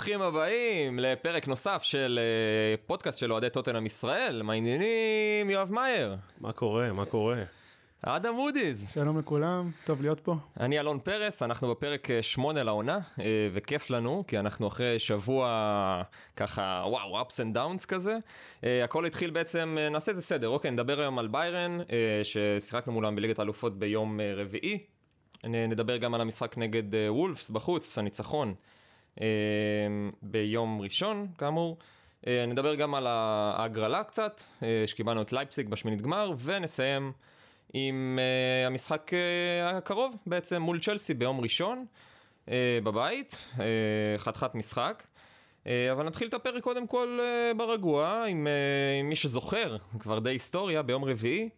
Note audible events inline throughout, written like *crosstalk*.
ברוכים הבאים לפרק נוסף של אה, פודקאסט של אוהדי טוטנאם ישראל, מה העניינים יואב מאייר? מה קורה? מה קורה? אדם וודיז. שלום לכולם, טוב להיות פה. אני אלון פרס, אנחנו בפרק אה, שמונה לעונה, אה, וכיף לנו, כי אנחנו אחרי שבוע ככה, וואו, ups and downs כזה. אה, הכל התחיל בעצם, נעשה איזה סדר, אוקיי, נדבר היום על ביירן, ששיחקנו מולם בליגת האלופות ביום רביעי. נדבר גם על המשחק נגד וולפס בחוץ, הניצחון. ביום ראשון, כאמור. נדבר גם על ההגרלה קצת, שקיבלנו את לייפסיק בשמינית גמר, ונסיים עם המשחק הקרוב בעצם מול צ'לסי ביום ראשון בבית, חתיכת משחק. אבל נתחיל את הפרק קודם כל ברגוע, עם, עם מי שזוכר, כבר די היסטוריה, ביום רביעי,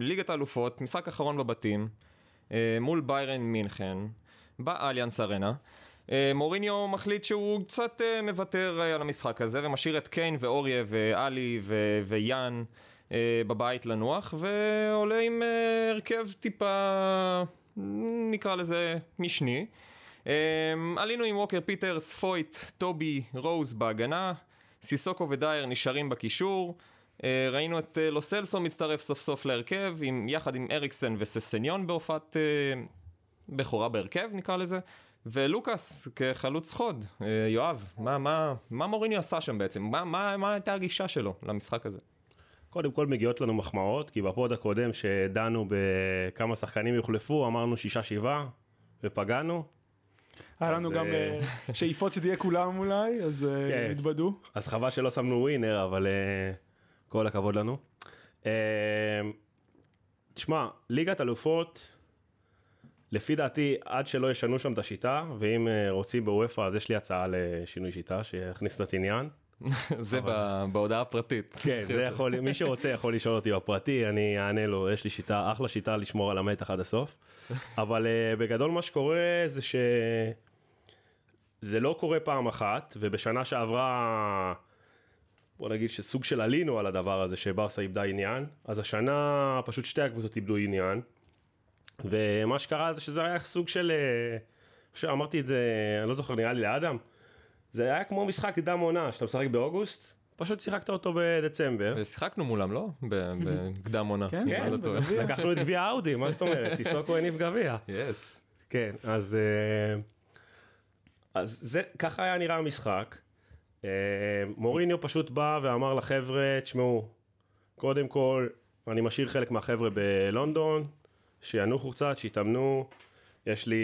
ליגת האלופות, משחק אחרון בבתים, מול ביירן מינכן, באליאנס ארנה. אה, מוריניו מחליט שהוא קצת אה, מוותר אה, על המשחק הזה ומשאיר את קיין ואוריה ואלי ו- ויאן. אה, בבית לנוח, ועולה עם אה, הרכב טיפה, נקרא לזה, משני. אה, עלינו עם ווקר פיטרס, פוית', טובי, רוז בהגנה, סיסוקו ודייר נשארים בקישור. ראינו את לוסלסו מצטרף סוף סוף להרכב, עם, יחד עם אריקסן וססניון בהופעת בכורה בהרכב נקרא לזה, ולוקאס כחלוץ חוד. יואב, מה, מה, מה מוריני עשה שם בעצם? מה, מה, מה הייתה הגישה שלו למשחק הזה? קודם כל מגיעות לנו מחמאות, כי בפוד הקודם שדנו בכמה שחקנים יוחלפו, אמרנו שישה שבעה, ופגענו. היה לנו גם אה, אה, שאיפות שזה יהיה כולם אולי, אז אה, כן. התבדו. אז חבל שלא שמנו ווינר, אבל כל הכבוד לנו. תשמע, ליגת אלופות, לפי דעתי, עד שלא ישנו שם את השיטה, ואם רוצים בוופא אז יש לי הצעה לשינוי שיטה, שיכניס את העניין. *laughs* זה בהודעה הפרטית. *laughs* כן, זה יכול, מי שרוצה יכול לשאול אותי בפרטי, אני אענה לו, יש לי שיטה, אחלה שיטה לשמור על המתח עד הסוף. *laughs* אבל uh, בגדול מה שקורה זה ש... זה לא קורה פעם אחת, ובשנה שעברה, בוא נגיד שסוג של עלינו על הדבר הזה שברסה איבדה עניין, אז השנה פשוט שתי הקבוצות איבדו עניין. ומה שקרה זה שזה היה סוג של, uh, אמרתי את זה, אני לא זוכר, נראה לי לאדם. זה היה כמו משחק דם עונה שאתה משחק באוגוסט, פשוט שיחקת אותו בדצמבר. ושיחקנו מולם לא? בקדם עונה. כן, כן, לקחנו את גביע האודי, מה זאת אומרת? סיסוקו הניף גביע. יס. כן, אז אה, אז זה, ככה היה נראה המשחק. אה, מוריניו פשוט בא ואמר לחבר'ה, תשמעו, קודם כל, אני משאיר חלק מהחבר'ה בלונדון, שינוחו קצת, שיתאמנו, יש לי...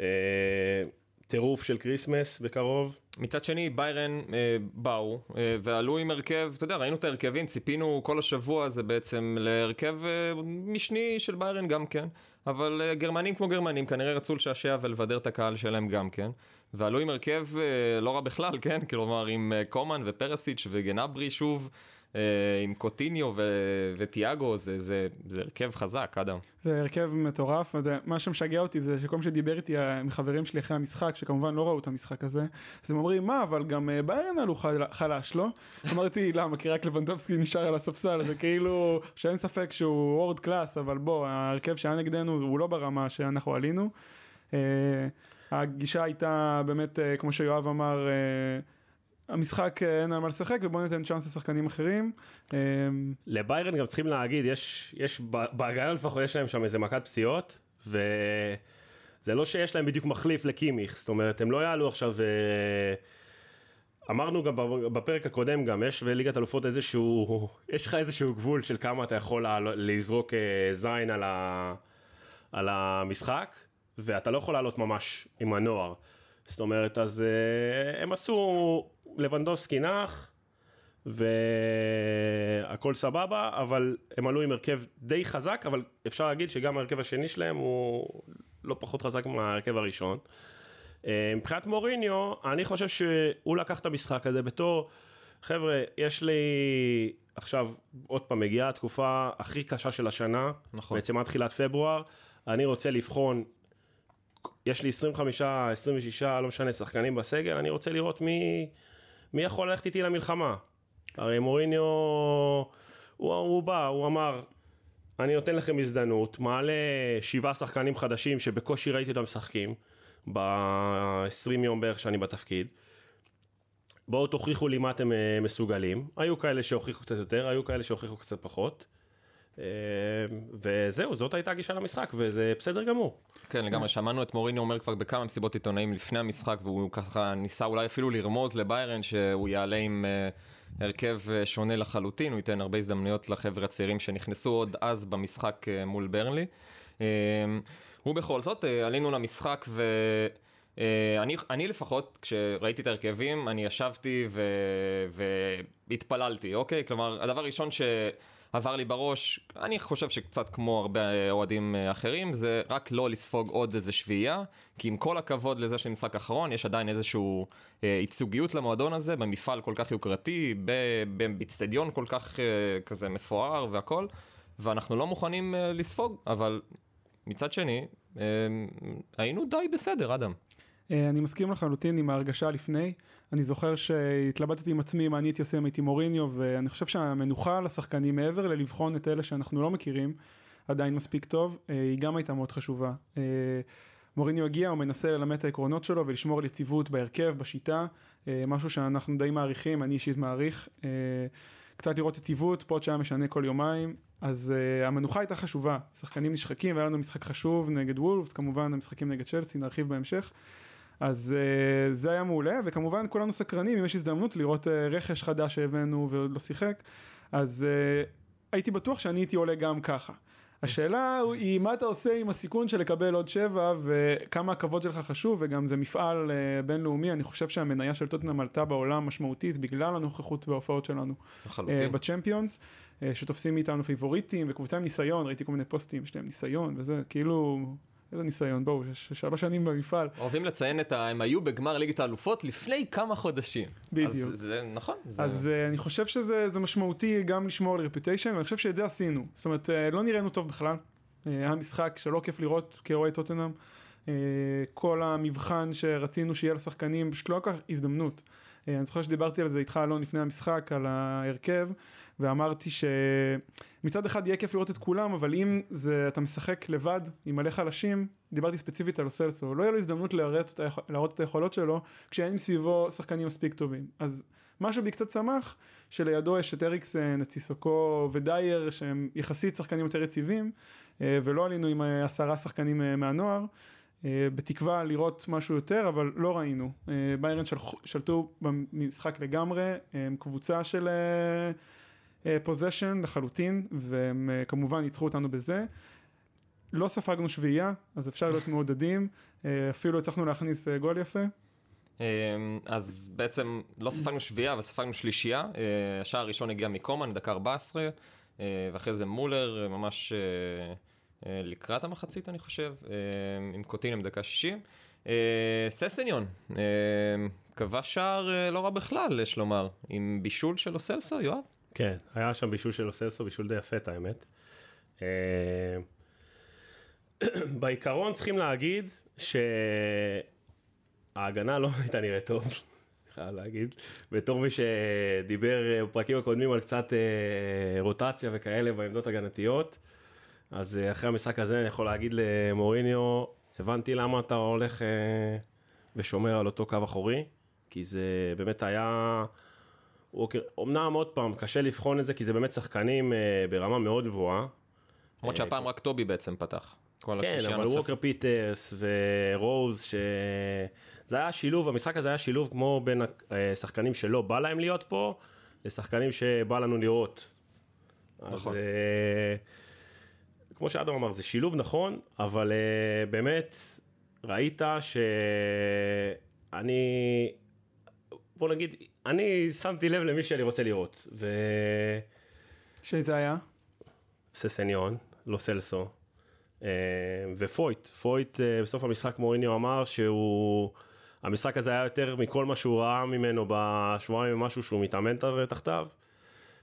אה, טירוף של כריסמס בקרוב. מצד שני ביירן אה, באו אה, ועלו עם הרכב, אתה יודע ראינו את ההרכבים, ציפינו כל השבוע הזה בעצם להרכב אה, משני של ביירן גם כן, אבל אה, גרמנים כמו גרמנים כנראה רצו לשעשע ולבדר את הקהל שלהם גם כן, ועלו עם הרכב אה, לא רע בכלל, כן, כלומר עם אה, קומן ופרסיץ' וגנברי שוב. אה, עם קוטיניו ו- וטיאגו זה, זה, זה הרכב חזק אדם. זה הרכב מטורף מה שמשגע אותי זה שכל מי שדיבר איתי עם חברים שלי אחרי המשחק שכמובן לא ראו את המשחק הזה אז הם אומרים מה אבל גם אה, ביירן עלו חלש לא? *laughs* אמרתי למה כי רק לבנדובסקי נשאר על הספסל זה כאילו שאין ספק שהוא וורד קלאס אבל בוא ההרכב שהיה נגדנו הוא לא ברמה שאנחנו עלינו. אה, הגישה הייתה באמת כמו שיואב אמר. המשחק אה, אין על מה לשחק ובוא ניתן צ'אנס לשחקנים אחרים. אה, לביירן גם צריכים להגיד יש יש בהגנה לפחות יש להם שם איזה מכת פציעות וזה לא שיש להם בדיוק מחליף לקימיך זאת אומרת הם לא יעלו עכשיו. אה, אמרנו גם בפרק הקודם גם יש בליגת אלופות איזשהו יש לך איזשהו גבול של כמה אתה יכול לזרוק זין על, ה, על המשחק ואתה לא יכול לעלות ממש עם הנוער. זאת אומרת אז הם עשו לבנדובסקי נח, והכל סבבה, אבל הם עלו עם הרכב די חזק, אבל אפשר להגיד שגם ההרכב השני שלהם הוא לא פחות חזק מההרכב הראשון. אה, מבחינת מוריניו, אני חושב שהוא לקח את המשחק הזה בתור, חבר'ה, יש לי עכשיו, עוד פעם, מגיעה התקופה הכי קשה של השנה, נכון. בעצם עד תחילת פברואר, אני רוצה לבחון יש לי 25, 26, לא משנה, שחקנים בסגל, אני רוצה לראות מי, מי יכול ללכת איתי למלחמה. הרי מוריניו, הוא, הוא בא, הוא אמר, אני נותן לכם הזדמנות, מעלה שבעה שחקנים חדשים שבקושי ראיתי אותם משחקים, ב-20 יום בערך שאני בתפקיד. בואו תוכיחו לי מה אתם אה, מסוגלים. היו כאלה שהוכיחו קצת יותר, היו כאלה שהוכיחו קצת פחות. אה, וזהו, זאת הייתה הגישה למשחק, וזה בסדר גמור. כן, לגמרי, שמענו את מוריני אומר כבר בכמה מסיבות עיתונאים לפני המשחק, והוא ככה ניסה אולי אפילו לרמוז לביירן שהוא יעלה עם אה, הרכב אה, שונה לחלוטין, הוא ייתן הרבה הזדמנויות לחבר'ה הצעירים שנכנסו עוד אז במשחק אה, מול ברנלי. אה, הוא בכל זאת, עלינו למשחק ו... אה, אני, אני לפחות, כשראיתי את ההרכבים, אני ישבתי ו... והתפללתי, אוקיי? כלומר, הדבר הראשון שעבר לי בראש, אני חושב שקצת כמו הרבה אוהדים אה, אחרים, זה רק לא לספוג עוד איזה שביעייה, כי עם כל הכבוד לזה של משחק אחרון, יש עדיין איזושהי אה, ייצוגיות למועדון הזה, במפעל כל כך יוקרתי, ב- באצטדיון כל כך אה, כזה מפואר והכל, ואנחנו לא מוכנים אה, לספוג, אבל מצד שני, אה, היינו די בסדר, אדם. אה, אני מסכים לחלוטין עם ההרגשה לפני. אני זוכר שהתלבטתי עם עצמי מה אני הייתי עושה אם הייתי מוריניו, ואני חושב שהמנוחה לשחקנים מעבר ללבחון את אלה שאנחנו לא מכירים, עדיין מספיק טוב, אה, היא גם הייתה מאוד חשובה. אה, מוריניו הגיע, הוא מנסה ללמד את העקרונות שלו ולשמור על יציבות בהרכב, בשיטה, אה, משהו שאנחנו די מעריכים, אני אישית מעריך. קצת לראות יציבות, פוט שהיה משנה כל יומיים, אז המנוחה הייתה חשובה, שחקנים נשחקים, והיה לנו משחק חשוב נגד וולפס, כמובן המשחקים נגד צ'לסי, נרחיב בהמשך. אז uh, זה היה מעולה, וכמובן כולנו סקרנים, אם יש הזדמנות לראות uh, רכש חדש שהבאנו ועוד לא שיחק, אז uh, הייתי בטוח שאני הייתי עולה גם ככה. השאלה היא מה אתה עושה עם הסיכון של לקבל עוד שבע וכמה הכבוד שלך חשוב וגם זה מפעל uh, בינלאומי אני חושב שהמניה של טוטנאם עלתה בעולם משמעותית בגלל הנוכחות וההופעות שלנו לחלוטין. uh, בצ'מפיונס uh, שתופסים מאיתנו פיבוריטים וקבוצה עם ניסיון ראיתי כל מיני פוסטים יש להם ניסיון וזה כאילו איזה ניסיון בואו שלוש שנים במפעל אוהבים לציין את ה... הם היו בגמר ליגת האלופות לפני כמה חודשים. בדיוק. אז זה נכון. זה... אז uh, אני חושב שזה זה משמעותי גם לשמור על רפיוטיישן ואני חושב שאת זה עשינו זאת אומרת uh, לא נראינו טוב בכלל uh, היה משחק שלא כיף לראות כאוהד טוטנאם uh, כל המבחן שרצינו שיהיה לשחקנים פשוט לא לקח הזדמנות uh, אני זוכר שדיברתי על זה איתך אלון לפני המשחק על ההרכב ואמרתי שמצד אחד יהיה כיף לראות את כולם אבל אם זה אתה משחק לבד עם מלא חלשים דיברתי ספציפית על סלסו לא יהיה לו הזדמנות להראות. להראות את היכולות שלו כשאין מסביבו שחקנים מספיק טובים אז משהו בי קצת שמח שלידו יש את אריקסן, את סיסוקו ודייר שהם יחסית שחקנים יותר יציבים אה, ולא עלינו עם אה, עשרה שחקנים אה, מהנוער בתקווה לראות משהו יותר אבל לא ראינו ביירן של... שלטו במשחק לגמרי הם קבוצה של פוזיישן לחלוטין והם אה, כמובן ניצחו אותנו בזה לא ספגנו שביעייה אז אפשר להיות מעודדים אה, אפילו הצלחנו להכניס אה, גול יפה אמ, אז בעצם לא ספגנו שביעייה, אבל ספגנו שלישייה. אה, השער הראשון הגיע מקומן, דקה 14, אה, ואחרי זה מולר, אה, ממש אה, אה, לקראת המחצית, אני חושב, אה, עם קוטינם דקה 60. אה, ססניון, אה, כבש שער אה, לא רע בכלל, יש לומר, עם בישול של אוסלסו, יואב? כן, היה שם בישול של אוסלסו, בישול די יפה, את האמת. אה, בעיקרון צריכים להגיד שההגנה לא הייתה נראית טוב, חייב להגיד. בתור מי שדיבר בפרקים הקודמים על קצת אה, רוטציה וכאלה בעמדות הגנתיות, אז אה, אחרי המשחק הזה אני יכול להגיד למוריניו, הבנתי למה אתה הולך ושומר על אותו קו אחורי, כי זה באמת היה... ווקר, אמנם עוד פעם, קשה לבחון את זה, כי זה באמת שחקנים אה, ברמה מאוד גבוהה. למרות שהפעם רק טובי בעצם פתח. כן, אבל. ווקר פיטרס ורוז, ש... זה היה שילוב, המשחק הזה היה שילוב כמו בין השחקנים שלא בא להם להיות פה, לשחקנים שבא לנו לראות. נכון. אז אה, כמו שאדם אמר, זה שילוב נכון, אבל אה, באמת, ראית שאני, בוא נגיד, אני שמתי לב למי שאני רוצה לראות, ו... שזה היה ססניון, לא סלסו, אה, ופויט. פויט אה, בסוף המשחק מוריניו אמר שהוא... המשחק הזה היה יותר מכל מה שהוא ראה ממנו בשבועיים ומשהו שהוא מתאמן תחתיו.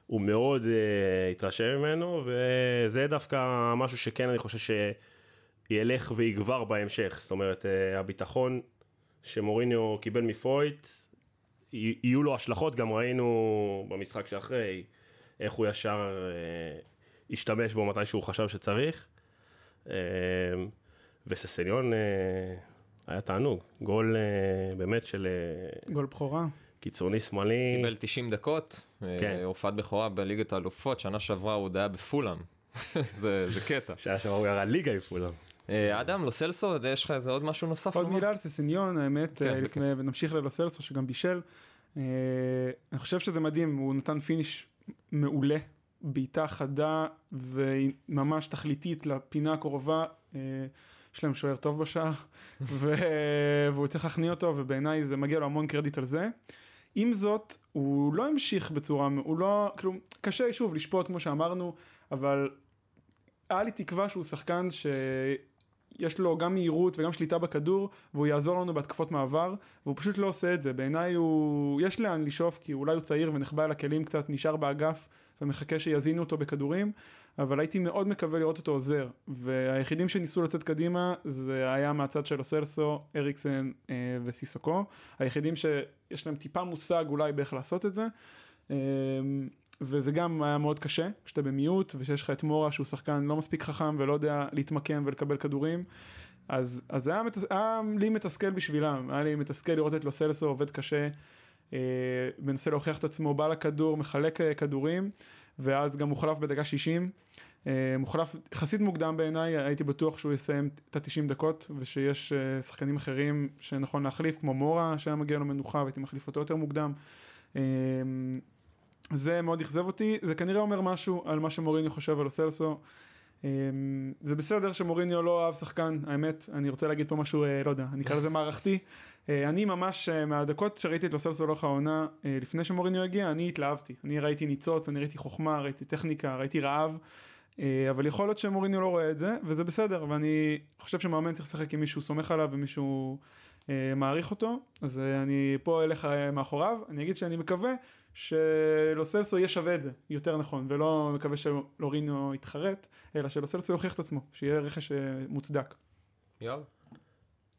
הוא מאוד uh, התרשם ממנו, וזה דווקא משהו שכן אני חושב שילך ויגבר בהמשך. זאת אומרת, uh, הביטחון שמוריניו קיבל מפויט, יהיו לו השלכות, גם ראינו במשחק שאחרי, איך הוא ישר uh, השתמש בו מתי שהוא חשב שצריך. אה, וססניון אה, היה תענוג. גול אה, באמת של אה, גול בכורה. קיצוני שמאלי. קיבל 90 דקות, אה, כן. הופעת בכורה בליגת האלופות, שנה שעברה הוא עוד היה בפולאם. *laughs* זה זה קטע. שהיה שם הוא ירד ליגה עם כולם. אה, אדם, לוסלסו, יש לך איזה עוד משהו נוסף עוד? מילה על ססניון, האמת, כן, אה, ונמשיך ללוסלסו שגם בישל. אה, אני חושב שזה מדהים, הוא נתן finish מעולה, בעיטה חדה וממש תכליתית לפינה הקרובה. יש להם שוער טוב בשער, ו... *laughs* והוא צריך להכניע אותו, ובעיניי זה מגיע לו המון קרדיט על זה. עם זאת, הוא לא המשיך בצורה, הוא לא, כאילו, קשה שוב לשפוט כמו שאמרנו, אבל היה לי תקווה שהוא שחקן שיש לו גם מהירות וגם שליטה בכדור, והוא יעזור לנו בהתקפות מעבר, והוא פשוט לא עושה את זה. בעיניי הוא, יש לאן לשאוף, כי אולי הוא צעיר ונחבא על הכלים קצת, נשאר באגף ומחכה שיזינו אותו בכדורים, אבל הייתי מאוד מקווה לראות אותו עוזר. והיחידים שניסו לצאת קדימה, זה היה מהצד של אוסלסו, אריקסן אה, וסיסוקו. היחידים שיש להם טיפה מושג אולי באיך לעשות את זה. אה, וזה גם היה מאוד קשה, כשאתה במיעוט, ושיש לך את מורה שהוא שחקן לא מספיק חכם ולא יודע להתמקם ולקבל כדורים. אז, אז היה, מתס... היה לי מתסכל בשבילם, היה לי מתסכל לראות את לוסלסו עובד קשה, אה, מנסה להוכיח את עצמו, בא לכדור, מחלק אה, כדורים, ואז גם מוחלף בדקה 60. אה, מוחלף יחסית מוקדם בעיניי, הייתי בטוח שהוא יסיים את ה-90 דקות, ושיש אה, שחקנים אחרים שנכון להחליף, כמו מורה שהיה מגיע לו מנוחה, והייתי מחליף אותו יותר מוקדם. אה, זה מאוד אכזב אותי, זה כנראה אומר משהו על מה שמוריניו חושב על אוסלסו. אמ, זה בסדר שמוריניו לא אהב שחקן, האמת, אני רוצה להגיד פה משהו, אה, לא יודע, אני אקרא לזה מערכתי. אה, אני ממש, אה, מהדקות שראיתי את לוסלסו לאורך העונה, לפני שמוריניו הגיע, אני התלהבתי. אני ראיתי ניצוץ, אני ראיתי חוכמה, ראיתי טכניקה, ראיתי רעב, אבל יכול להיות שמוריניו לא רואה את זה, וזה בסדר, ואני חושב שמאמן צריך לשחק עם מישהו סומך עליו ומישהו מעריך אותו, אז אני פה אלך מאחוריו, אני אגיד שאני מקווה שלוסלסו יהיה שווה את זה, יותר נכון, ולא מקווה שלורינו יתחרט, אלא שלוסלסו יוכיח את עצמו, שיהיה רכש אה, מוצדק. יואב?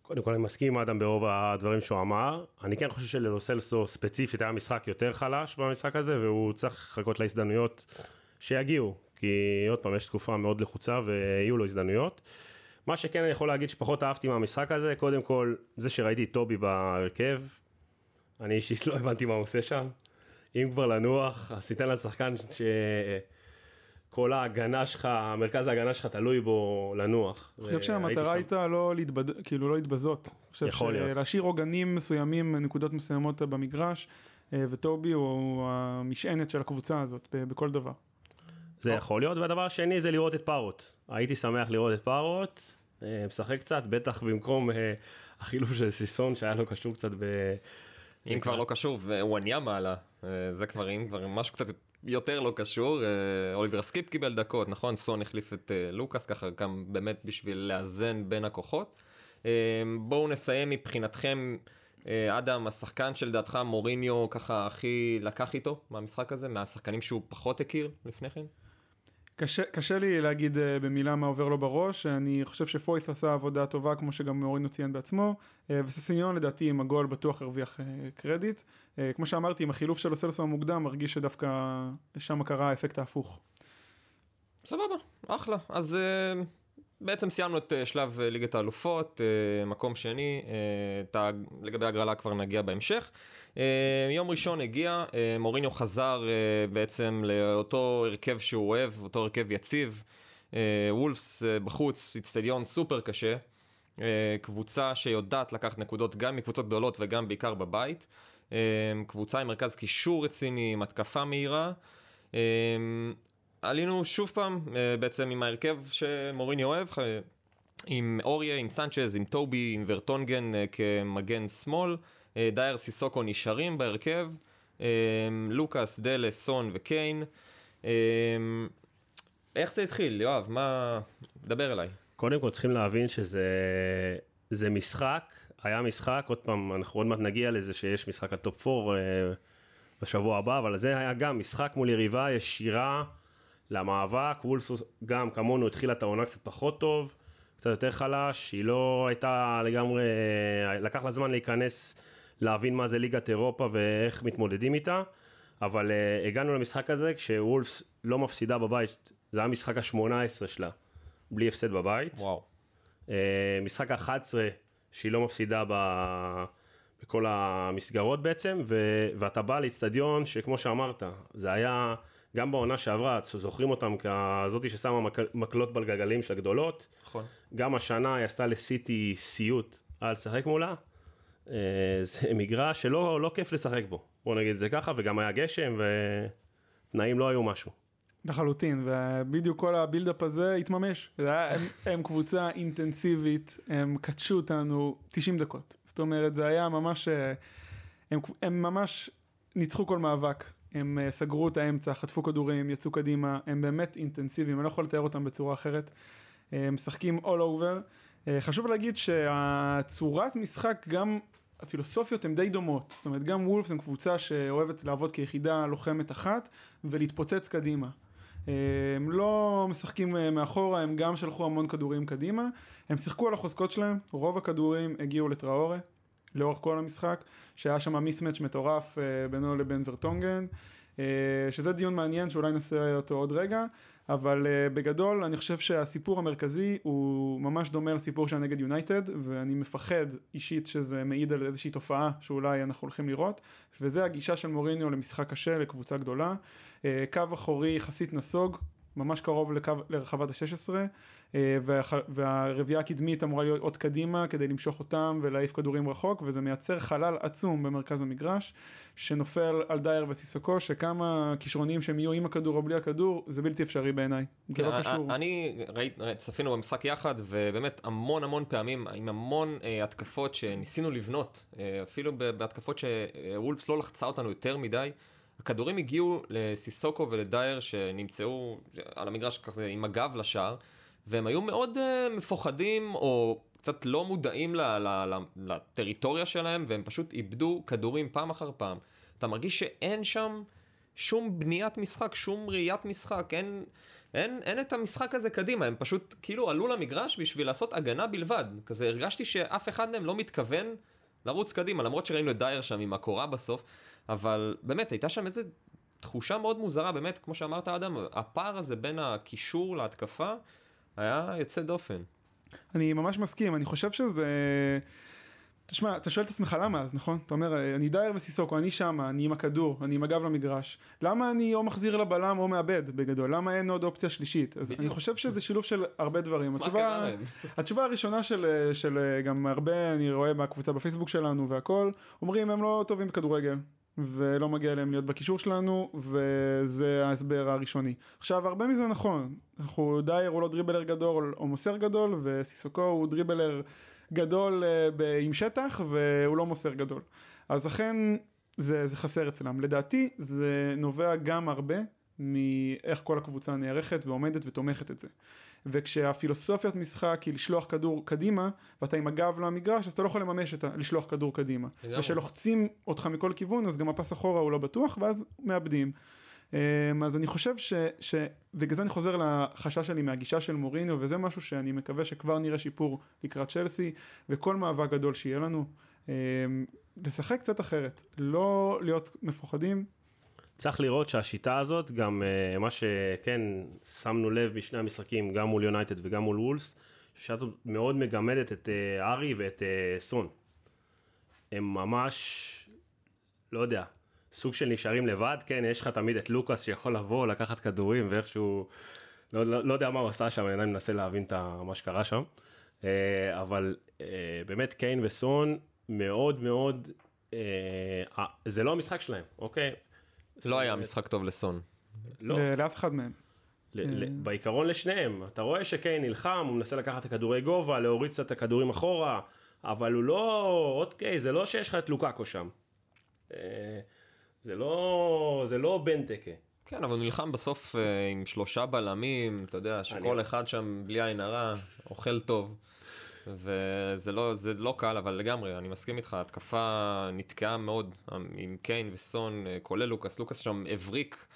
קודם כל אני מסכים עם אדם ברוב הדברים שהוא אמר. אני כן חושב שללוסלסו ספציפית היה משחק יותר חלש במשחק הזה, והוא צריך לחכות להזדמנויות שיגיעו. כי עוד פעם, יש תקופה מאוד לחוצה ויהיו לו הזדמנויות. מה שכן אני יכול להגיד שפחות אהבתי מהמשחק הזה, קודם כל, זה שראיתי את טובי בהרכב, אני אישית לא הבנתי מה הוא עושה שם. אם כבר לנוח, אז תיתן לשחקן שכל ההגנה שלך, מרכז ההגנה שלך תלוי בו לנוח. אני חושב שהמטרה הייתה לא להתבד... כאילו לא להתבזות. יכול להיות. להשאיר עוגנים מסוימים, נקודות מסוימות במגרש, אה, וטובי הוא המשענת של הקבוצה הזאת בכל דבר. זה יכול להיות, והדבר השני זה לראות את פארוט. הייתי שמח לראות את פארוט, אה, משחק קצת, בטח במקום אה, החילוף של סיסון שהיה לו קשור קצת ב... אם כבר לא קשור, וואניאמה עלה, אה, זה כבר, אם כבר משהו קצת יותר לא קשור, אה, אוליבר סקיפ קיבל דקות, נכון? סון החליף את אה, לוקאס, ככה גם באמת בשביל לאזן בין הכוחות. בואו נסיים מבחינתכם, אדם, השחקן שלדעתך מוריניו ככה הכי לקח איתו מהמשחק הזה, מהשחקנים שהוא פחות הכיר לפני כן? קשה, קשה לי להגיד אה, במילה מה עובר לו בראש, אני חושב שפוית' עשה עבודה טובה כמו שגם מוריניו ציין בעצמו, uh, וססיניון לדעתי עם הגול בטוח הרוויח uh, קרדיט. כמו שאמרתי, עם החילוף של הסלסו המוקדם, מרגיש שדווקא שם קרה האפקט ההפוך. סבבה, אחלה. אז בעצם סיימנו את uh, שלב uh, ליגת האלופות, uh, מקום שני. לגבי הגרלה כבר נגיע בהמשך. יום ראשון הגיע, מוריניו חזר בעצם לאותו הרכב שהוא אוהב, אותו הרכב יציב. וולפס בחוץ, איצטדיון סופר קשה. קבוצה שיודעת לקחת נקודות גם מקבוצות גדולות וגם בעיקר בבית. קבוצה עם מרכז קישור רציני, עם התקפה מהירה. עלינו שוב פעם אה, בעצם עם ההרכב שמוריני אוהב, אה, עם אוריה, עם סנצ'ז, עם טובי, עם ורטונגן אה, כמגן שמאל, דייר סיסוקו נשארים בהרכב, לוקאס, דלה, סון וקיין. איך זה התחיל, יואב? מה... דבר אליי. קודם כל צריכים להבין שזה זה משחק, היה משחק, עוד פעם, אנחנו עוד מעט נגיע לזה שיש משחק ה top 4 אה, בשבוע הבא, אבל זה היה גם משחק מול יריבה ישירה למאבק, וולבס גם כמונו התחילה את העונה קצת פחות טוב, קצת יותר חלש, היא לא הייתה לגמרי, לקח לה זמן להיכנס, להבין מה זה ליגת אירופה ואיך מתמודדים איתה, אבל uh, הגענו למשחק הזה כשוולס לא מפסידה בבית, זה היה המשחק ה-18 שלה, בלי הפסד בבית. וואו. Uh, משחק ה-11 שהיא לא מפסידה ב... בכל המסגרות בעצם, ו... ואתה בא לאיצטדיון שכמו שאמרת, זה היה גם בעונה שעברה, זוכרים אותם כזאתי ששמה מק... מקלות בגלגלים של הגדולות. נכון. גם השנה היא עשתה לסיטי סיוט על לשחק מולה. אה, זה מגרש שלא לא כיף לשחק בו, בוא נגיד את זה ככה, וגם היה גשם ותנאים לא היו משהו. לחלוטין, ובדיוק כל הבילדאפ הזה התממש. היה, הם, הם קבוצה אינטנסיבית, הם קדשו אותנו 90 דקות. זאת אומרת, זה היה ממש, אה, הם, הם ממש ניצחו כל מאבק. הם אה, סגרו את האמצע, חטפו כדורים, יצאו קדימה, הם באמת אינטנסיביים, אני לא יכול לתאר אותם בצורה אחרת. הם משחקים all over. אה, חשוב להגיד שהצורת משחק, גם הפילוסופיות הן די דומות. זאת אומרת, גם וולפס הם קבוצה שאוהבת לעבוד כיחידה לוחמת אחת ולהתפוצץ קדימה. הם לא משחקים אה, מאחורה, הם גם שלחו המון כדורים קדימה. הם שיחקו על החוזקות שלהם, רוב הכדורים הגיעו לטראורה לאורך כל המשחק, שהיה שם מיסמץ' מטורף אה, בינו לבין ורטונגן, אה, שזה דיון מעניין שאולי נעשה אותו עוד רגע, אבל uh, בגדול אני חושב שהסיפור המרכזי הוא ממש דומה לסיפור שהיה נגד יונייטד ואני מפחד אישית שזה מעיד על איזושהי תופעה שאולי אנחנו הולכים לראות וזה הגישה של מוריניו למשחק קשה לקבוצה גדולה. קו אחורי יחסית נסוג ממש קרוב לקו, לרחבת ה-16 אה, והרביעייה הקדמית אמורה להיות עוד קדימה כדי למשוך אותם ולהעיף כדורים רחוק וזה מייצר חלל עצום במרכז המגרש שנופל על דייר וסיסוקו שכמה כישרונים שהם יהיו עם הכדור או בלי הכדור זה בלתי אפשרי בעיניי, זה לא כן, קשור. אני, ראית, צפינו במשחק יחד ובאמת המון המון פעמים עם המון אה, התקפות שניסינו לבנות אה, אפילו בהתקפות שוולפס לא לחצה אותנו יותר מדי הכדורים הגיעו לסיסוקו ולדייר שנמצאו על המגרש כזה עם הגב לשער, והם היו מאוד uh, מפוחדים או קצת לא מודעים לטריטוריה שלהם, והם פשוט איבדו כדורים פעם אחר פעם. אתה מרגיש שאין שם שום בניית משחק, שום ראיית משחק, אין, אין, אין את המשחק הזה קדימה, הם פשוט כאילו עלו למגרש בשביל לעשות הגנה בלבד. כזה הרגשתי שאף אחד מהם לא מתכוון לרוץ קדימה, למרות שראינו את דייר שם עם הקורה בסוף. אבל באמת, הייתה שם איזו תחושה מאוד מוזרה, באמת, כמו שאמרת אדם, הפער הזה בין הקישור להתקפה היה יוצא דופן. אני ממש מסכים, אני חושב שזה... תשמע, אתה שואל את עצמך למה אז, נכון? אתה אומר, אני דייר וסיסוקו, אני שמה, אני עם הכדור, אני עם הגב למגרש. למה אני או מחזיר לבלם או מאבד, בגדול? למה אין עוד אופציה שלישית? אז בדיוק. אני חושב שזה שילוב של הרבה דברים. התשובה, התשובה הראשונה של, של גם הרבה, אני רואה בקבוצה בפייסבוק שלנו והכל, אומרים הם לא טובים בכדורגל. ולא מגיע להם להיות בקישור שלנו, וזה ההסבר הראשוני. עכשיו, הרבה מזה נכון, אנחנו דייר הוא לא דריבלר גדול או מוסר גדול, וסיסוקו הוא דריבלר גדול uh, עם שטח, והוא לא מוסר גדול. אז אכן זה, זה חסר אצלם. לדעתי זה נובע גם הרבה מאיך כל הקבוצה נערכת ועומדת ותומכת את זה. וכשהפילוסופיית משחק היא לשלוח כדור קדימה, ואתה עם הגב למגרש, אז אתה לא יכול לממש את ה... לשלוח כדור קדימה. וכשלוחצים אותך מכל כיוון, אז גם הפס אחורה הוא לא בטוח, ואז מאבדים. אמ, אז אני חושב ש... ש... ובגלל זה אני חוזר לחשש שלי מהגישה של מוריניו, וזה משהו שאני מקווה שכבר נראה שיפור לקראת צ'לסי, וכל מאבק גדול שיהיה לנו, אמ, לשחק קצת אחרת, לא להיות מפוחדים, צריך לראות שהשיטה הזאת, גם uh, מה שכן שמנו לב בשני המשחקים, גם מול יונייטד וגם מול וולס, שאת מאוד מגמדת את uh, ארי ואת uh, סון. הם ממש, לא יודע, סוג של נשארים לבד, כן, יש לך תמיד את לוקאס שיכול לבוא, לקחת כדורים ואיכשהו, לא, לא, לא יודע מה הוא עשה שם, אני מנסה להבין את מה שקרה שם. Uh, אבל uh, באמת קיין וסון מאוד מאוד, uh, זה לא המשחק שלהם, אוקיי? לא היה משחק טוב לסון. לא. לאף אחד מהם. אה. בעיקרון לשניהם. אתה רואה שקיין נלחם, הוא מנסה לקחת את הכדורי גובה, להוריד קצת את הכדורים אחורה, אבל הוא לא, אוקיי, זה לא שיש לך את לוקאקו שם. אה, זה לא, זה לא בנטקה. כן, אבל הוא נלחם בסוף אה, עם שלושה בלמים, אתה יודע, שכל אחד שם, בלי עין הרע, אוכל טוב. וזה לא, לא קל, אבל לגמרי, אני מסכים איתך, התקפה נתקעה מאוד עם קיין וסון, אה, כולל לוקאס, לוקאס שם הבריק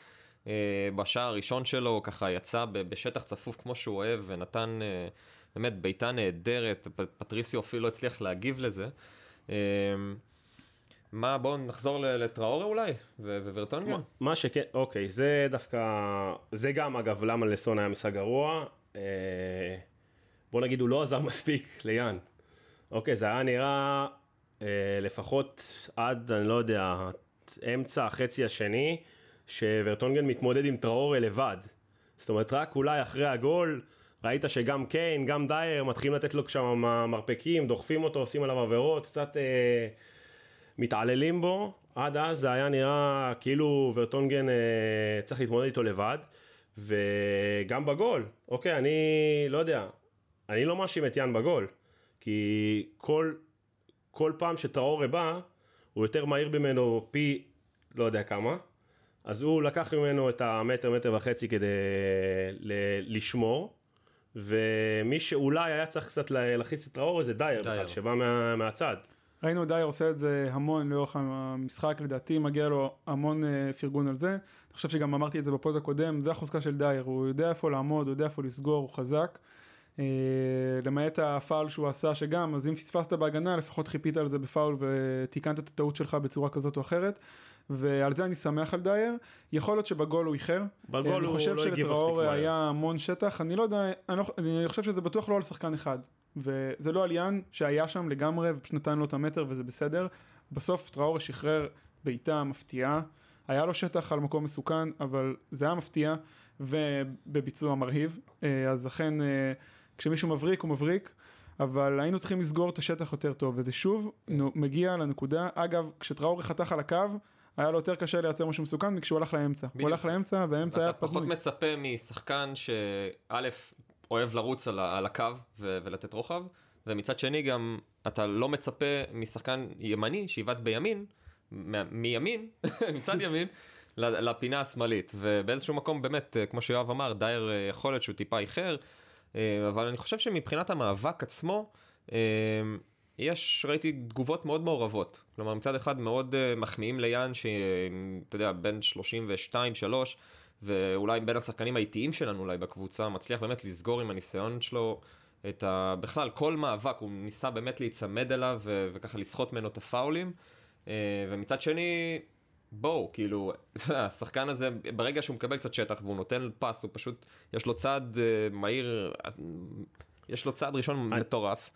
אה, בשער הראשון שלו, ככה יצא בשטח צפוף כמו שהוא אוהב, ונתן אה, באמת בעיטה נהדרת, פטריסיו אפילו לא הצליח להגיב לזה. מה, בואו נחזור לטראורה אולי, וורטונגן? מה שכן, אוקיי, זה דווקא, זה גם אגב למה לסון היה משחק גרוע. בוא נגיד הוא לא עזר *laughs* מספיק ליאן. אוקיי, זה היה נראה אה, לפחות עד, אני לא יודע, אמצע החצי השני, שוורטונגן מתמודד עם טראורה לבד. זאת אומרת, רק אולי אחרי הגול, ראית שגם קיין, גם דייר, מתחילים לתת לו שם מרפקים, דוחפים אותו, עושים עליו עבירות, קצת אה, מתעללים בו. עד אז זה היה נראה כאילו ורטונגן אה, צריך להתמודד איתו לבד. וגם בגול, אוקיי, אני לא יודע, אני לא מאשים את יאן בגול, כי כל, כל פעם שטראורה בא, הוא יותר מהיר ממנו פי לא יודע כמה, אז הוא לקח ממנו את המטר, מטר וחצי כדי ל- לשמור, ומי שאולי היה צריך קצת להלחיץ את טראורה זה דייר, דייר. בכלל, שבא מה, מהצד. ראינו דייר עושה את זה המון לאורך המשחק, לדעתי מגיע לו המון אה, פרגון על זה. אני חושב שגם אמרתי את זה ב pod הקודם, זה החוזקה של דייר, הוא יודע איפה לעמוד, הוא יודע איפה לסגור, הוא חזק. אה, למעט הפאול שהוא עשה שגם, אז אם פספסת בהגנה, לפחות חיפית על זה בפאול ותיקנת את הטעות שלך בצורה כזאת או אחרת. ועל זה אני שמח על דייר. יכול להיות שבגול הוא איחר. בגול אני הוא חושב לא הגיב מספיק שלטראור מהר. היה המון שטח, אני לא יודע, אני, לא, אני חושב שזה בטוח לא על שחקן אחד. וזה לא על יאן שהיה שם לגמרי ופשוט נתן לו את המטר וזה בסדר. בסוף טראור שחרר בעיטה מפתיעה, היה לו שטח על מקום מסוכן, אבל זה היה מפתיע ובביצוע מרהיב. אה, אז אכן, אה, כשמישהו מבריק הוא מבריק. אבל היינו צריכים לסגור את השטח יותר טוב, וזה שוב נו, מגיע לנקודה, אגב, כשטראורי חתך על הקו, היה לו יותר קשה לייצר משהו מסוכן מכשהוא הלך לאמצע. בדיוק. הוא הלך לאמצע, והאמצע היה אתה פחות פנוי. מצפה משחקן שא', אוהב לרוץ על, על הקו ו- ולתת רוחב, ומצד שני גם אתה לא מצפה משחקן ימני שיבעט בימין, מ- מימין, *laughs* מצד ימין, לפינה השמאלית. ובאיזשהו מקום באמת, כמו שיואב אמר, דייר אה, יכול להיות שהוא טיפה איחר, אבל אני חושב שמבחינת המאבק עצמו, אה, יש, ראיתי תגובות מאוד מעורבות. כלומר, מצד אחד מאוד uh, מחמיאים ליאן, שאתה יודע, בן 32-3, ואולי בין השחקנים האיטיים שלנו אולי בקבוצה, מצליח באמת לסגור עם הניסיון שלו את ה... בכלל, כל מאבק, הוא ניסה באמת להיצמד אליו ו- וככה לסחוט ממנו את הפאולים. ומצד שני, בואו, כאילו, *laughs* השחקן הזה, ברגע שהוא מקבל קצת שטח והוא נותן פס, הוא פשוט, יש לו צעד uh, מהיר, יש לו צעד ראשון אני- מטורף.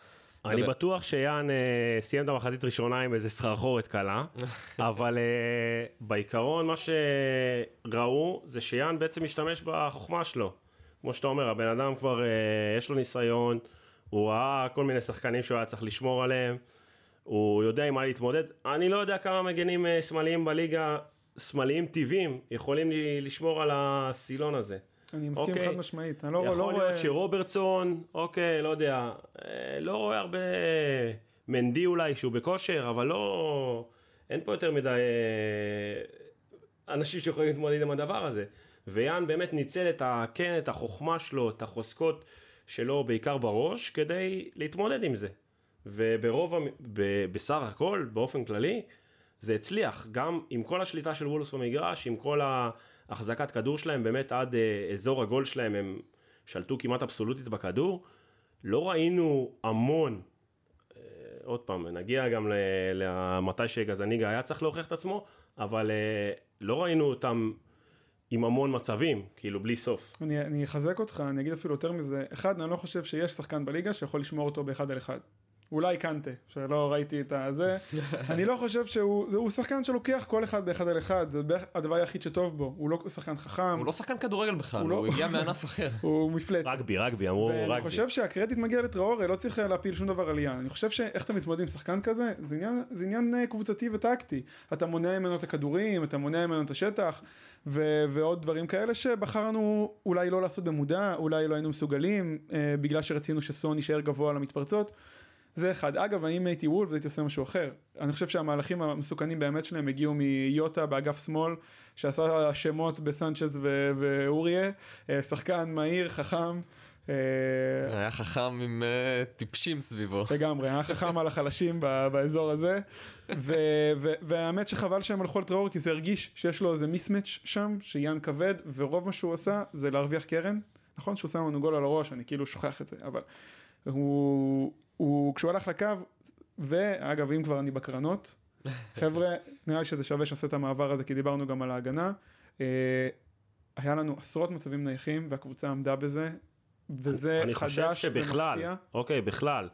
אני דבר. בטוח שיאן אה, סיים את המחצית ראשונה עם איזה סחרחורת קלה, *laughs* אבל אה, בעיקרון מה שראו זה שיאן בעצם משתמש בחוכמה שלו. כמו שאתה אומר, הבן אדם כבר אה, יש לו ניסיון, הוא ראה כל מיני שחקנים שהוא היה צריך לשמור עליהם, הוא יודע עם מה להתמודד. אני לא יודע כמה מגנים אה, שמאליים בליגה, שמאליים טבעיים, יכולים לי- לשמור על הסילון הזה. אני מסכים אוקיי. חד משמעית. אני לא, לא יכול רואה... להיות שרוברטסון, אוקיי, לא יודע, אה, לא רואה הרבה מנדי אולי שהוא בכושר, אבל לא, אין פה יותר מדי אה, אנשים שיכולים להתמודד עם הדבר הזה. ויאן באמת ניצל את ה... כן, את החוכמה שלו, את החוזקות שלו, בעיקר בראש, כדי להתמודד עם זה. וברוב, ב- בסך הכל, באופן כללי, זה הצליח, גם עם כל השליטה של וולוס במגרש, עם כל ההחזקת כדור שלהם, באמת עד אה, אזור הגול שלהם הם שלטו כמעט אבסולוטית בכדור. לא ראינו המון, אה, עוד פעם, נגיע גם למתי שגזניגה היה צריך להוכיח את עצמו, אבל אה, לא ראינו אותם עם המון מצבים, כאילו בלי סוף. אני, אני אחזק אותך, אני אגיד אפילו יותר מזה. אחד, אני לא חושב שיש שחקן בליגה שיכול לשמור אותו באחד על אחד. אולי קנטה, שלא ראיתי את הזה. *laughs* אני לא חושב שהוא, זה- הוא שחקן שלוקח כל אחד באחד על אחד, זה בערך הדבר היחיד שטוב בו. הוא לא שחקן חכם, הוא לא שחקן כדורגל בכלל, הוא לא- הוא הגיע *laughs* מענף אחר. הוא מפלצת. רגבי, רגבי, אמרו ואני רגבי. חושב שהקרדיט מגיע לטראורה, לא צריך להפיל שום דבר על יאן. אני חושב שאיך אתה מתמודד עם שחקן כזה, זה עניין, זה עניין אה, קבוצתי וטקטי. אתה מונע ממנו את הכדורים, אתה מונע ממנו את השטח, ו- ועוד דברים כאלה שבחרנו אולי לא לעשות במודע, אולי לא היינו מסוגלים, אה, בגלל שרצינו שסון יישאר גבוה למתפרצות. זה אחד. אגב, אם הייתי וולף הייתי עושה משהו אחר. אני חושב שהמהלכים המסוכנים באמת שלהם הגיעו מיוטה באגף שמאל, שעשה שמות בסנצ'ז ו- ואוריה, אה, שחקן מהיר, חכם. אה, היה חכם עם אה, טיפשים סביבו. לגמרי, היה חכם על החלשים באזור הזה, והאמת שחבל שהם הלכו על טראור, כי זה הרגיש שיש לו איזה מיסמץ' שם, שיאן כבד, ורוב מה שהוא עשה זה להרוויח קרן. נכון שהוא שם לנו גול על הראש, אני כאילו שוכח את זה, אבל הוא, הוא כשהוא הלך לקו, ואגב, אם כבר אני בקרנות, *laughs* חבר'ה, נראה לי שזה שווה שנעשה את המעבר הזה, כי דיברנו גם על ההגנה. אה, היה לנו עשרות מצבים נייחים, והקבוצה עמדה בזה, וזה אני חושב חדש שבכלל, ומפתיע. אוקיי, בכלל,